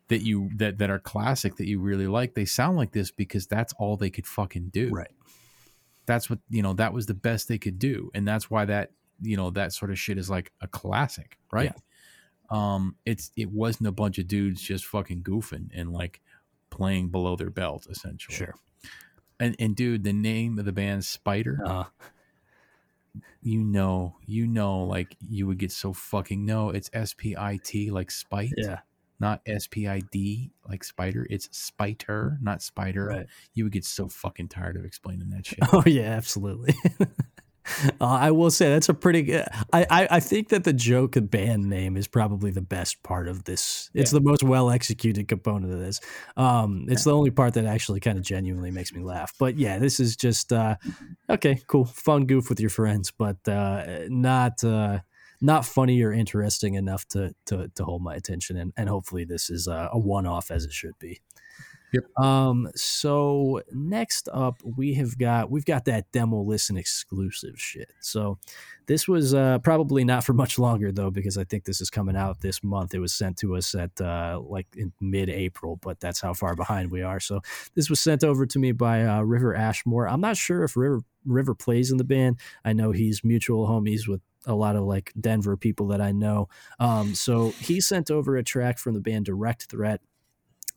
that you that that are classic that you really like, they sound like this because that's all they could fucking do. Right. That's what, you know, that was the best they could do and that's why that, you know, that sort of shit is like a classic, right? Um it's it wasn't a bunch of dudes just fucking goofing and like playing below their belt essentially. Sure. And and dude, the name of the band Spider, Uh, you know, you know, like you would get so fucking no. It's S P I T like spite, yeah. not S P I D like spider. It's spiter, not spider. Right. You would get so fucking tired of explaining that <laughs> shit. Oh yeah, absolutely. <laughs> <laughs> uh, I will say that's a pretty good. I, I I think that the joke of band name is probably the best part of this. It's the most well executed component of this. Um, it's the only part that actually kind of genuinely makes me laugh. But yeah, this is just uh, okay, cool, fun goof with your friends, but uh, not. Uh, not funny or interesting enough to to, to hold my attention, and, and hopefully this is a, a one off as it should be. Yep. Um. So next up, we have got we've got that demo listen exclusive shit. So this was uh, probably not for much longer though, because I think this is coming out this month. It was sent to us at uh, like mid-April, but that's how far behind we are. So this was sent over to me by uh, River Ashmore. I'm not sure if River River plays in the band. I know he's mutual homies with a lot of like Denver people that I know. Um, so he sent over a track from the band Direct Threat.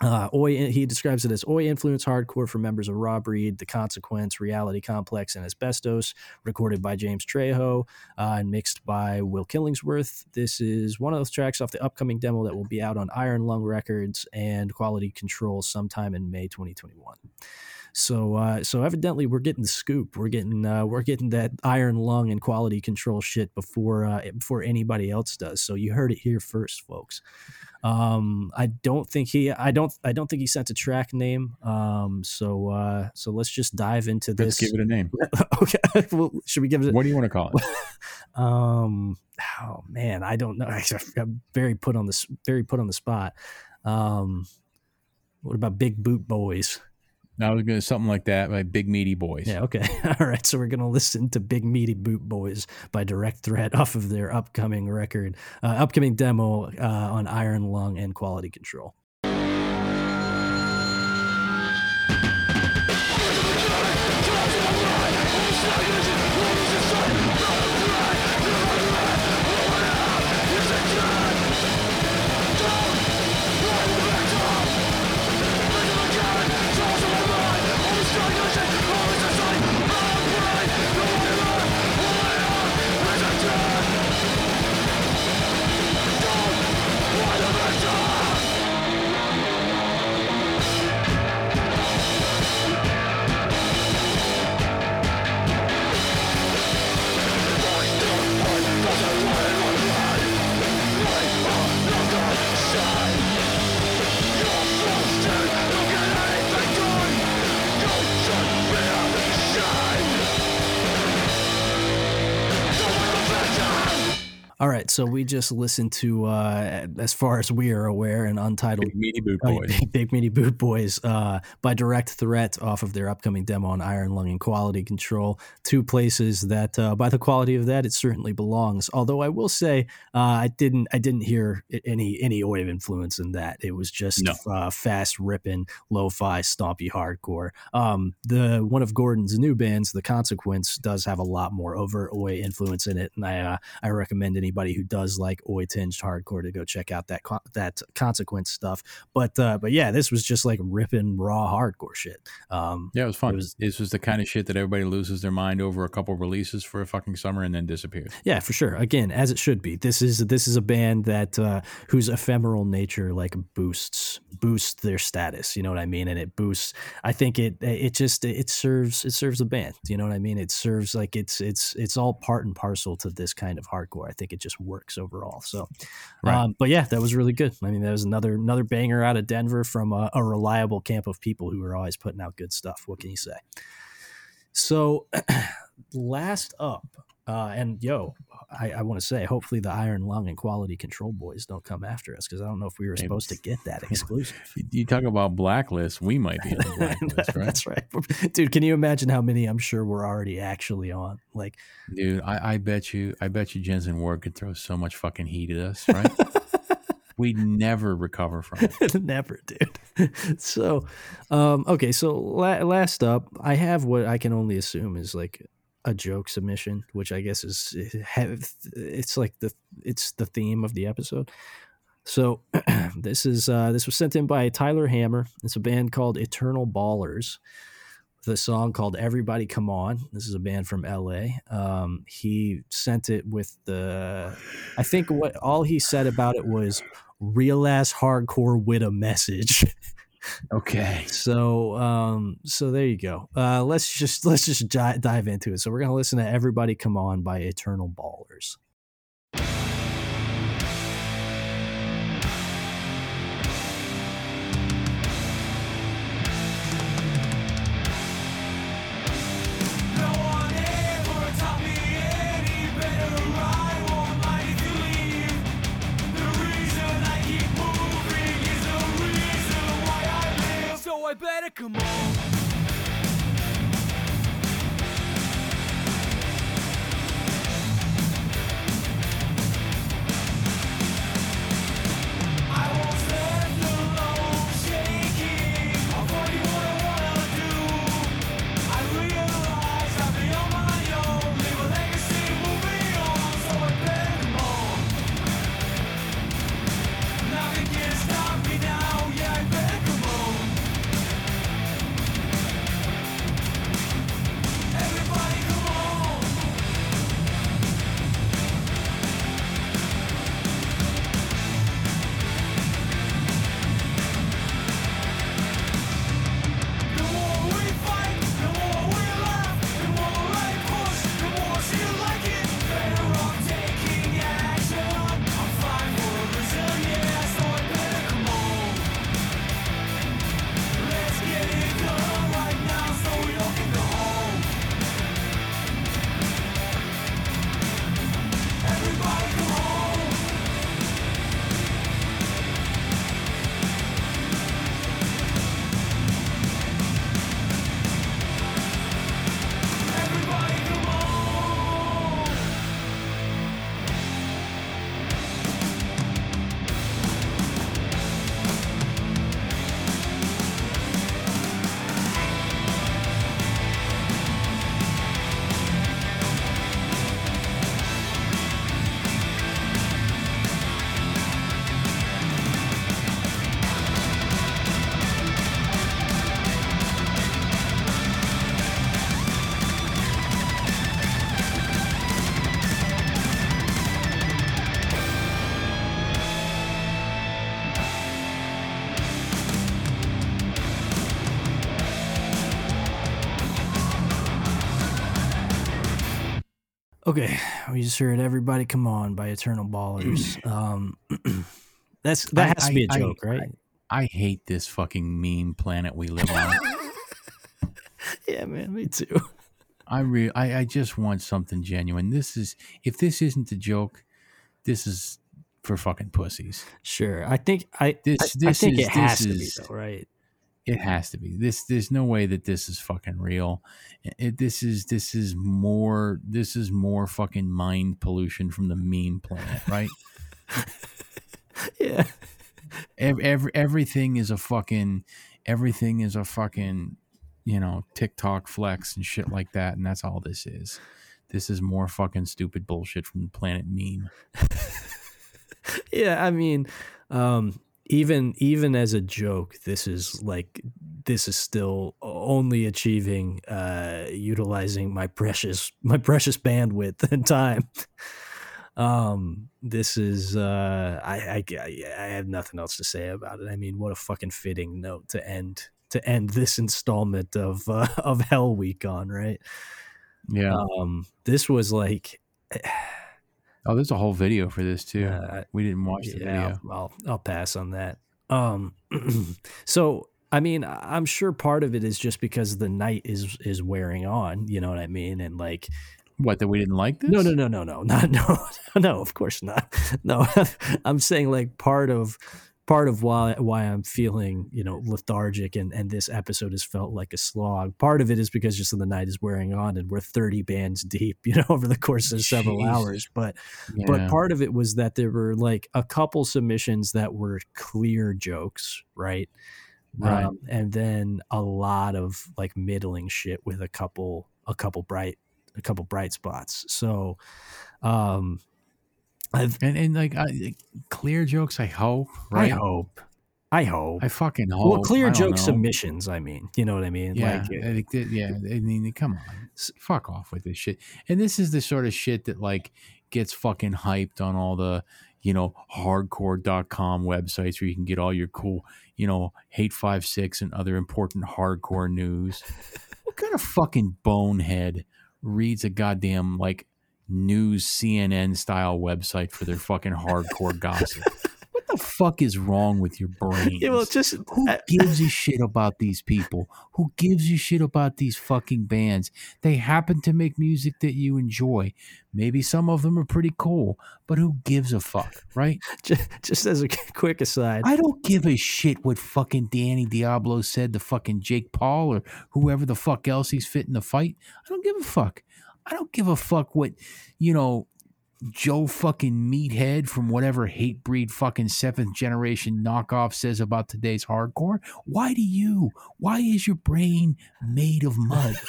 Uh, Oi, he describes it as Oi influence hardcore for members of Raw Breed, The Consequence, Reality Complex, and Asbestos, recorded by James Trejo uh, and mixed by Will Killingsworth. This is one of those tracks off the upcoming demo that will be out on Iron Lung Records and Quality Control sometime in May 2021. So uh, so evidently we're getting the scoop. We're getting uh, we're getting that iron lung and quality control shit before uh, before anybody else does. So you heard it here first, folks. Um, I don't think he I don't I don't think he sent a track name. Um, so uh, so let's just dive into Let's this. give it a name. <laughs> okay, <laughs> well, should we give it? What do you want to call it? <laughs> Um, oh man, I don't know. I'm very put on this, very put on the spot. Um, what about Big Boot Boys? I was going to something like that, by Big Meaty Boys. Yeah, okay, <laughs> all right. So we're gonna listen to Big Meaty Boot Boys by Direct Threat off of their upcoming record, uh, upcoming demo uh, on Iron Lung and Quality Control. All right, so we just listened to, uh, as far as we are aware, an untitled Big Meaty Boot uh, Boys. Big, Big Meaty Boot Boys uh, by Direct Threat off of their upcoming demo on Iron Lung and Quality Control. Two places that, uh, by the quality of that, it certainly belongs. Although I will say, uh, I didn't, I didn't hear any any Oi influence in that. It was just No. uh, fast ripping, lo-fi, stompy hardcore. Um, the one of Gordon's new bands, The Consequence, does have a lot more overt Oi influence in it, and I uh, I recommend anybody who does like Oi tinged hardcore to go check out that that Consequence stuff. But uh, but yeah, this was just like ripping raw hardcore shit. Um, Yeah, it was fun. It was- this was the kind of shit that everybody loses their mind over a couple releases for a fucking summer and then disappears. Yeah, for sure. Again, as it should be. This is this is a band that uh, whose ephemeral nature like boosts boosts their status. You know what I mean? And it boosts. I think it it just it serves it serves the band. You know what I mean? It serves like it's it's it's all part and parcel to this kind of hardcore. I think it just works overall. So, Right. um, but yeah, that was really good. I mean, that was another another banger out of Denver from a, a reliable camp of people who are always putting out good stuff. What can you say? So, <clears throat> last up, uh, and yo, I, I want to say, hopefully the Iron Lung and Quality Control boys don't come after us because I don't know if we were supposed to get that <laughs> exclusive. You- talk about blacklist, we might be on the <laughs> blacklist, right? That's right, <laughs> dude. Can you imagine how many I'm sure we're already actually on? Like, Dude, I, I bet you, I bet you Jensen Ward could throw so much fucking heat at us, right? We'd never recover from it. Never, dude. So, um, okay. So la- last up, I have what I can only assume is like a joke submission, which I guess is it's like the it's the theme of the episode. So <clears throat> this is uh, this was sent in by Tyler Hammer. It's a band called Eternal Ballers. The song called "Everybody Come On." This is a band from L.A. Um, he sent it with the, I think what all he said about it was real ass hardcore with a message. <laughs> Okay. So um so there you go. Uh let's just let's just di- dive into it. So we're going to listen to Everybody Come On by Eternal Ballers. I better come on. We just heard "Everybody Come On" by Eternal Ballers. <clears throat> Um, <clears throat> that's that I- has to be a I- I- joke, right? I hate this fucking meme planet we live on. <laughs> yeah, man, me too. I re I, I just want something genuine. This is if this isn't a joke, this is for fucking pussies. Sure, I think I This I, this I think is it has to be is, though, right? It has to be. This there's no way that this is fucking real. It, this is this is more this is more fucking mind pollution from the meme planet, right? <laughs> Yeah, Ev- every, everything is a fucking everything is a fucking you know TikTok flex and shit like that, and that's all this is. This is more fucking stupid bullshit from the planet meme. <laughs> yeah. I mean, um, even even as a joke, this is like this is still only achieving uh, utilizing my precious my precious bandwidth and time. Um, this is uh, I, I I have nothing else to say about it. I mean, what a fucking fitting note to end to end this installment of uh, <laughs> of Hell Week on, right? Yeah. Um, this was like <sighs> Oh, there's a whole video for this too. Uh, we didn't watch the yeah, video. I'll, I'll I'll pass on that. Um, <clears throat> so I mean, I'm sure part of it is just because the night is is wearing on. You know what I mean? And like, What that we didn't like this? no, no, no, no, no, <laughs> not no, <laughs> no. Of course not. <laughs> No, I'm saying like part of part of why why I'm feeling you know lethargic and and this episode has felt like a slog. Part of it is because just the night is wearing on and we're 30 bands deep, <laughs> you know, over the course of several Jesus. hours. But Yeah. but part of it was that there were like a couple submissions that were clear jokes, right? Right. Um, and then a lot of like middling shit with a couple a couple bright a couple bright spots. So um I've and and like I, clear jokes. I hope. Right. I hope. I hope. I fucking hope. well, clear joke know. submissions, I mean. You know what I mean? Yeah, Like I think that- yeah. I mean, come on, fuck off with this shit. And this is the sort of shit that like gets fucking hyped on all the you know hardcore.com websites where you can get all your cool you know hate five six and other important hardcore news. <laughs> what kind of fucking bonehead reads a goddamn like news CNN style website for their fucking hardcore gossip? <laughs> What the fuck is wrong with your brain? Yeah, well, just Who uh, gives a <laughs> shit about these people? Who gives a shit about these fucking bands? They happen to make music that you enjoy. Maybe some of them are pretty cool, but who gives a fuck, right? <laughs> just, just as a quick aside, I don't give a shit what fucking Danny Diablo said to fucking Jake Paul or whoever the fuck else he's fitting to fight. I don't give a fuck. I don't give a fuck what, you know, Joe fucking meathead from whatever Hatebreed fucking seventh generation knockoff says about today's hardcore. Why do you? Why is your brain made of mud? <laughs>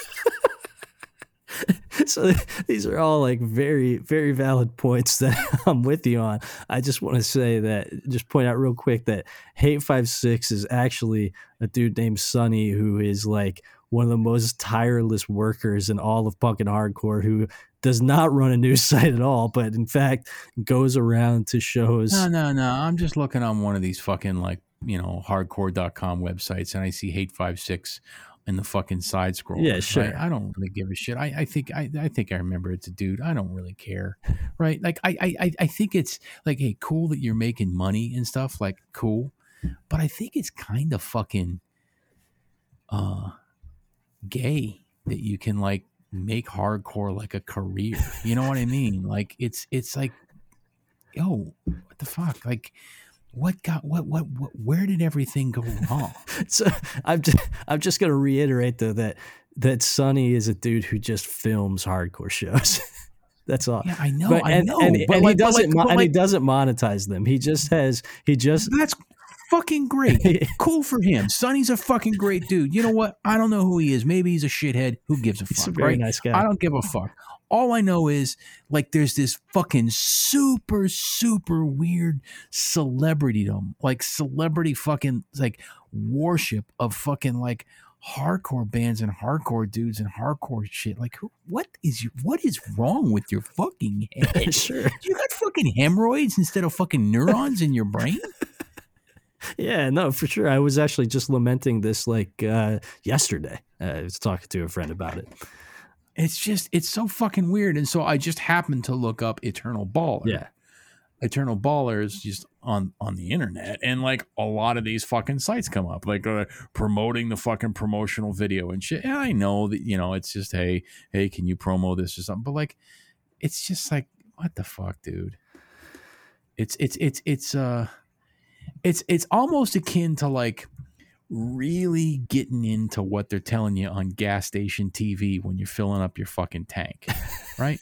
so these are all like very very valid points that <laughs> I'm with you on. I just want to say that just point out real quick that Hate Five Six is actually a dude named Sunny who is like one of the most tireless workers in all of punk and hardcore who does not run a news <laughs> site at all, but in fact goes around to shows. No, no, no. I'm just looking on one of these fucking like, you know, hardcore.com websites and I see hate five six in the fucking side scroll. Yeah, sure. I don't really give a shit. I, I think I, I think I remember it's a dude. I don't really care. Right. Like I I- I think it's like, hey, cool that you're making money and stuff. Like, cool. But I think it's kind of fucking uh gay that you can like make hardcore like a career. You know what I mean? Like it's it's like yo, what the fuck? Like, what got what what, what where did everything go wrong? <laughs> so I'm just I'm just gonna reiterate though that that Sunny is a dude who just films hardcore shows. <laughs> That's all. Yeah, I know, But, I and, know, and, but and like- he doesn't like- and he doesn't monetize them. He just has he just That's fucking great. <laughs> cool for him. Sunny's a fucking great dude. You know what? I don't know who he is. Maybe he's a shithead. Who gives a fuck? He's a very right? nice guy. I don't give a fuck. All I know is like there's this fucking super super weird celebritydom, like celebrity fucking like worship of fucking like hardcore bands and hardcore dudes and hardcore shit. Like who, what is you what is wrong with your fucking <laughs> head? sure. You got fucking hemorrhoids instead of fucking neurons in your brain? <laughs> Yeah, no, for sure. I was actually just lamenting this like uh yesterday. Uh, I was talking to a friend about it. It's just it's so fucking weird. And so I just happened to look up Eternal Baller. Yeah. Eternal Ballers just on on the internet, and like a lot of these fucking sites come up, like uh, promoting the fucking promotional video and shit. And I know that you know it's just hey hey, can you promo this or something? But like, it's just like what the fuck, dude. It's it's it's it's uh, it's it's almost akin to like really getting into what they're telling you on gas station TV when you're filling up your fucking tank, <laughs> right?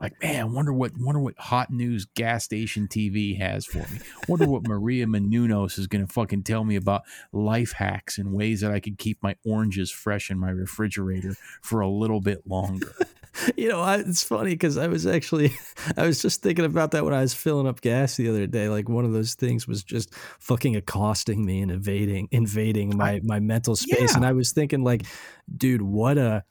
Like, man, wonder what wonder what hot news gas station TV has for me. Wonder what Maria Menounos is gonna fucking tell me about life hacks and ways that I could keep my oranges fresh in my refrigerator for a little bit longer. <laughs> You know, I, it's funny because I was actually, <laughs> I was just thinking about that when I was filling up gas the other day. Like one of those things was just fucking accosting me and invading, invading my my mental space. Yeah. And I was thinking, like, dude, what a,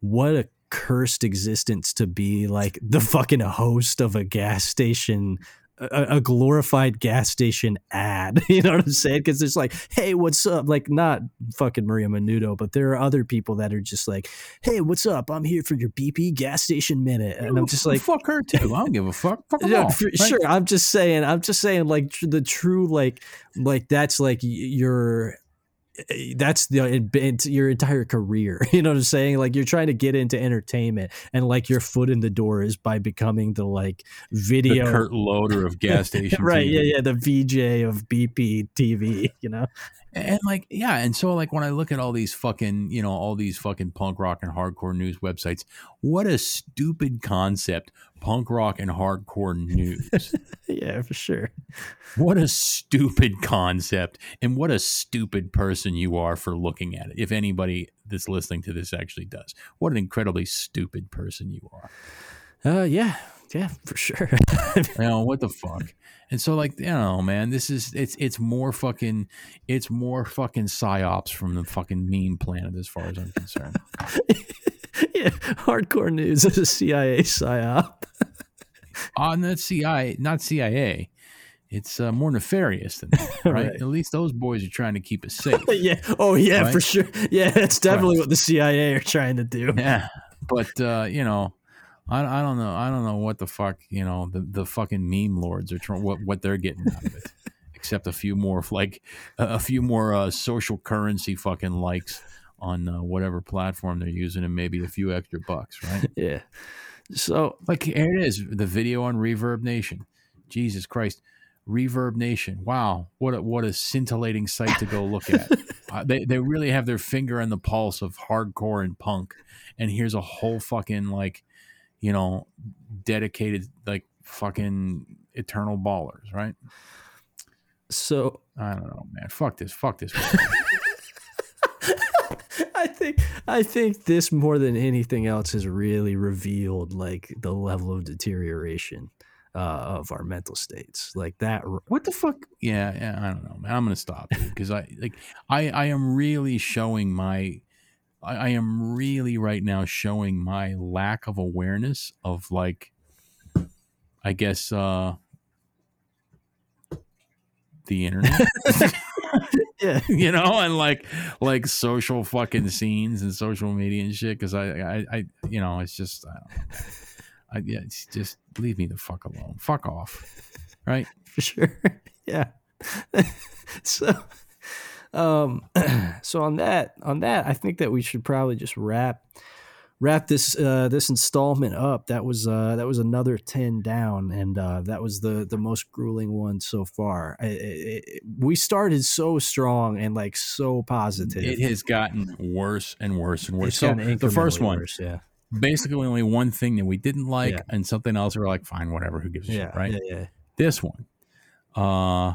what a cursed existence to be like the fucking host of a gas station. A, a glorified gas station ad, <laughs> you know what I'm saying? Because it's like, hey, what's up? Like, not fucking Maria Menudo, but there are other people that are just like, hey, what's up? I'm here for your BP gas station minute, and I'm just like, fuck her too. I don't give a fuck. Fuck yeah, all, for- right? sure. I'm just saying. I'm just saying. Like tr- the true, like, like that's like your. Eh, That's the your entire career. <laughs> You know what I'm saying? Like you're trying to get into entertainment, and like your foot in the door is by becoming the like The video Kurt Loder of gas <laughs> station right? TV. Yeah, yeah. The VJ of BP TV. <laughs> You know? And like, yeah, and so like when I look at all these fucking, you know, all these fucking punk rock and hardcore news websites, what a stupid concept, punk rock and hardcore news. <laughs> yeah, for sure. what a stupid concept and what a stupid person you are for looking at it. If anybody that's listening to this actually does. What an incredibly stupid person you are. Uh, yeah, yeah, for sure. <laughs> you know what the fuck and so like you know man this is it's it's more fucking it's more fucking psyops from the fucking meme planet as far as i'm concerned <laughs> yeah, hardcore news is a CIA psyop. on that cia not cia it's uh, more nefarious than that <laughs> right? Right. at least those boys are trying to keep us safe yeah. Oh, yeah, Right? for sure. Yeah, that's definitely what the CIA are trying to do. yeah but uh you know I, I don't know. I don't know what the fuck you know the, the fucking meme lords are trying what what they're getting out of it <laughs> except a few more like a, few more uh, social currency fucking likes on uh, whatever platform they're using and maybe a few extra bucks right? <laughs> Yeah. So like here it is the video on ReverbNation. Jesus Christ. ReverbNation. Wow. What a what a scintillating site to go look at. <laughs> Uh, they they really have their finger on the pulse of hardcore and punk. And here's a whole fucking like you know dedicated like fucking eternal ballers right so I don't know man fuck this fuck this <laughs> I think I think this more than anything else has really revealed like the level of deterioration uh, of our mental states. Like that. what the fuck yeah, yeah i don't know man i'm gonna stop because i like i i am really showing my I, I am really right now showing my lack of awareness of like i guess uh the internet. <laughs> <laughs> Yeah. You know and like like social fucking scenes and social media and shit because I, I i you know it's just i don't know. I, yeah, it's just leave me the fuck alone. Fuck off. Right? <laughs> For sure. yeah. so um <clears throat> so on that on that I think that we should probably just wrap wrap this uh this installment up. That was uh that was another 10 down and uh that was the the most grueling one so far. I, I, I- we started so strong and like so positive. it has gotten worse and worse and worse. So the first one, worse, yeah. basically only one thing that we didn't like, Yeah. and something else we're like, fine, whatever, who gives a Yeah, shit, right? yeah, yeah. This one, uh,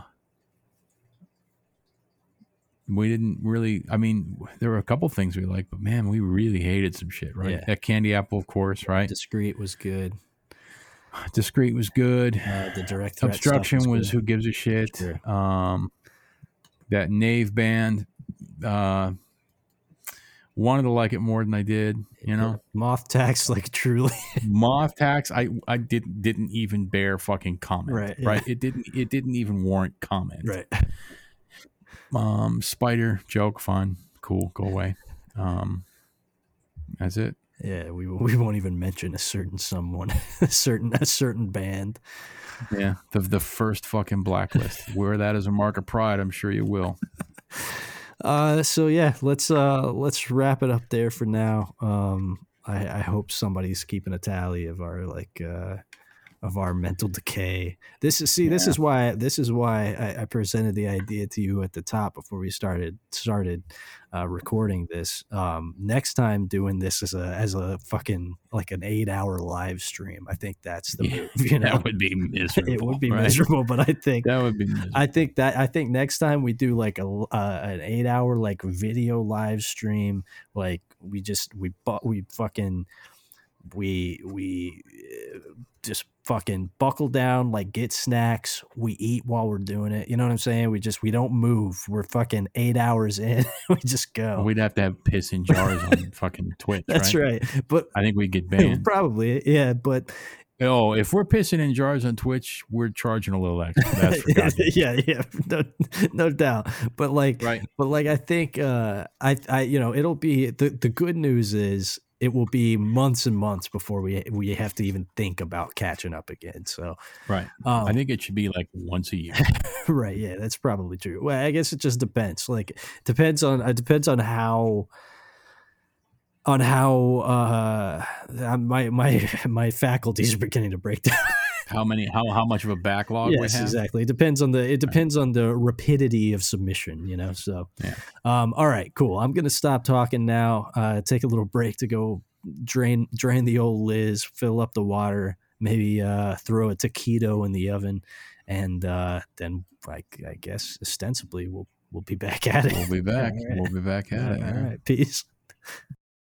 we didn't really. I mean, there were a couple things we liked, but man, we really hated some shit, right? Yeah. That candy apple, of course, right? Discreet was good. <sighs> Discreet was good. Uh, the direct obstruction was was, who gives a shit. Sure. Um, that Knave band, uh, wanted to like it more than I did. You know, Moth tax <laughs> like truly. Moth tax. I I didn't didn't even bear fucking comment. Right, yeah. Right. It didn't it didn't even warrant comment. right. Um, Spiter joke fun cool go away. Um, that's it. yeah, we <laughs> we won't even mention a certain someone, <laughs> a certain a certain band. Yeah, the the first fucking blacklist. <laughs> Wear that as a mark of pride. I'm sure you will. Uh, so yeah, let's uh let's wrap it up there for now. Um, I, I hope somebody's keeping a tally of our like uh of our mental decay. This is see, this is why this is why I, I presented the idea to you at the top before we started started uh, recording this. Um, next time doing this as a as a fucking like an eight hour live stream. I think that's the Yeah, move. <laughs> You know, that would be miserable. it would be right? miserable, but I think That would be miserable. I think that I think next time we do like a uh, an eight hour like video live stream, like we just we bu- we fucking we we uh, just fucking buckle down, like get snacks. We eat while we're doing it. You know what I'm saying? We just we don't move. We're fucking eight hours in. <laughs> we just go. We'd have to have piss in jars on <laughs> fucking Twitch. That's right. But I think we'd get <laughs> banned. probably yeah. But Oh, if we're pissing in jars on Twitch, we're charging a little extra. That's for yeah, yeah, no, no doubt. But like, Right. but like, I think, uh, I, I, you know, it'll be the the good news is it will be months and months before we we have to even think about catching up again. So, Right. um, I think it should be like once a year. <laughs> right, yeah, that's probably true. Well, I guess it just depends. Like, depends on it depends on how on how uh my my <laughs> my faculties are beginning to break down. How many? How how much of a backlog we yes have? exactly it depends on the it depends on the rapidity of submission you know so Yeah. um all right cool i'm gonna stop talking now uh take a little break to go drain drain the old liz fill up the water maybe uh throw a taquito in the oven and uh then i, I guess ostensibly we'll we'll be back at it We'll be back. <laughs> All right. We'll be back at it. all right peace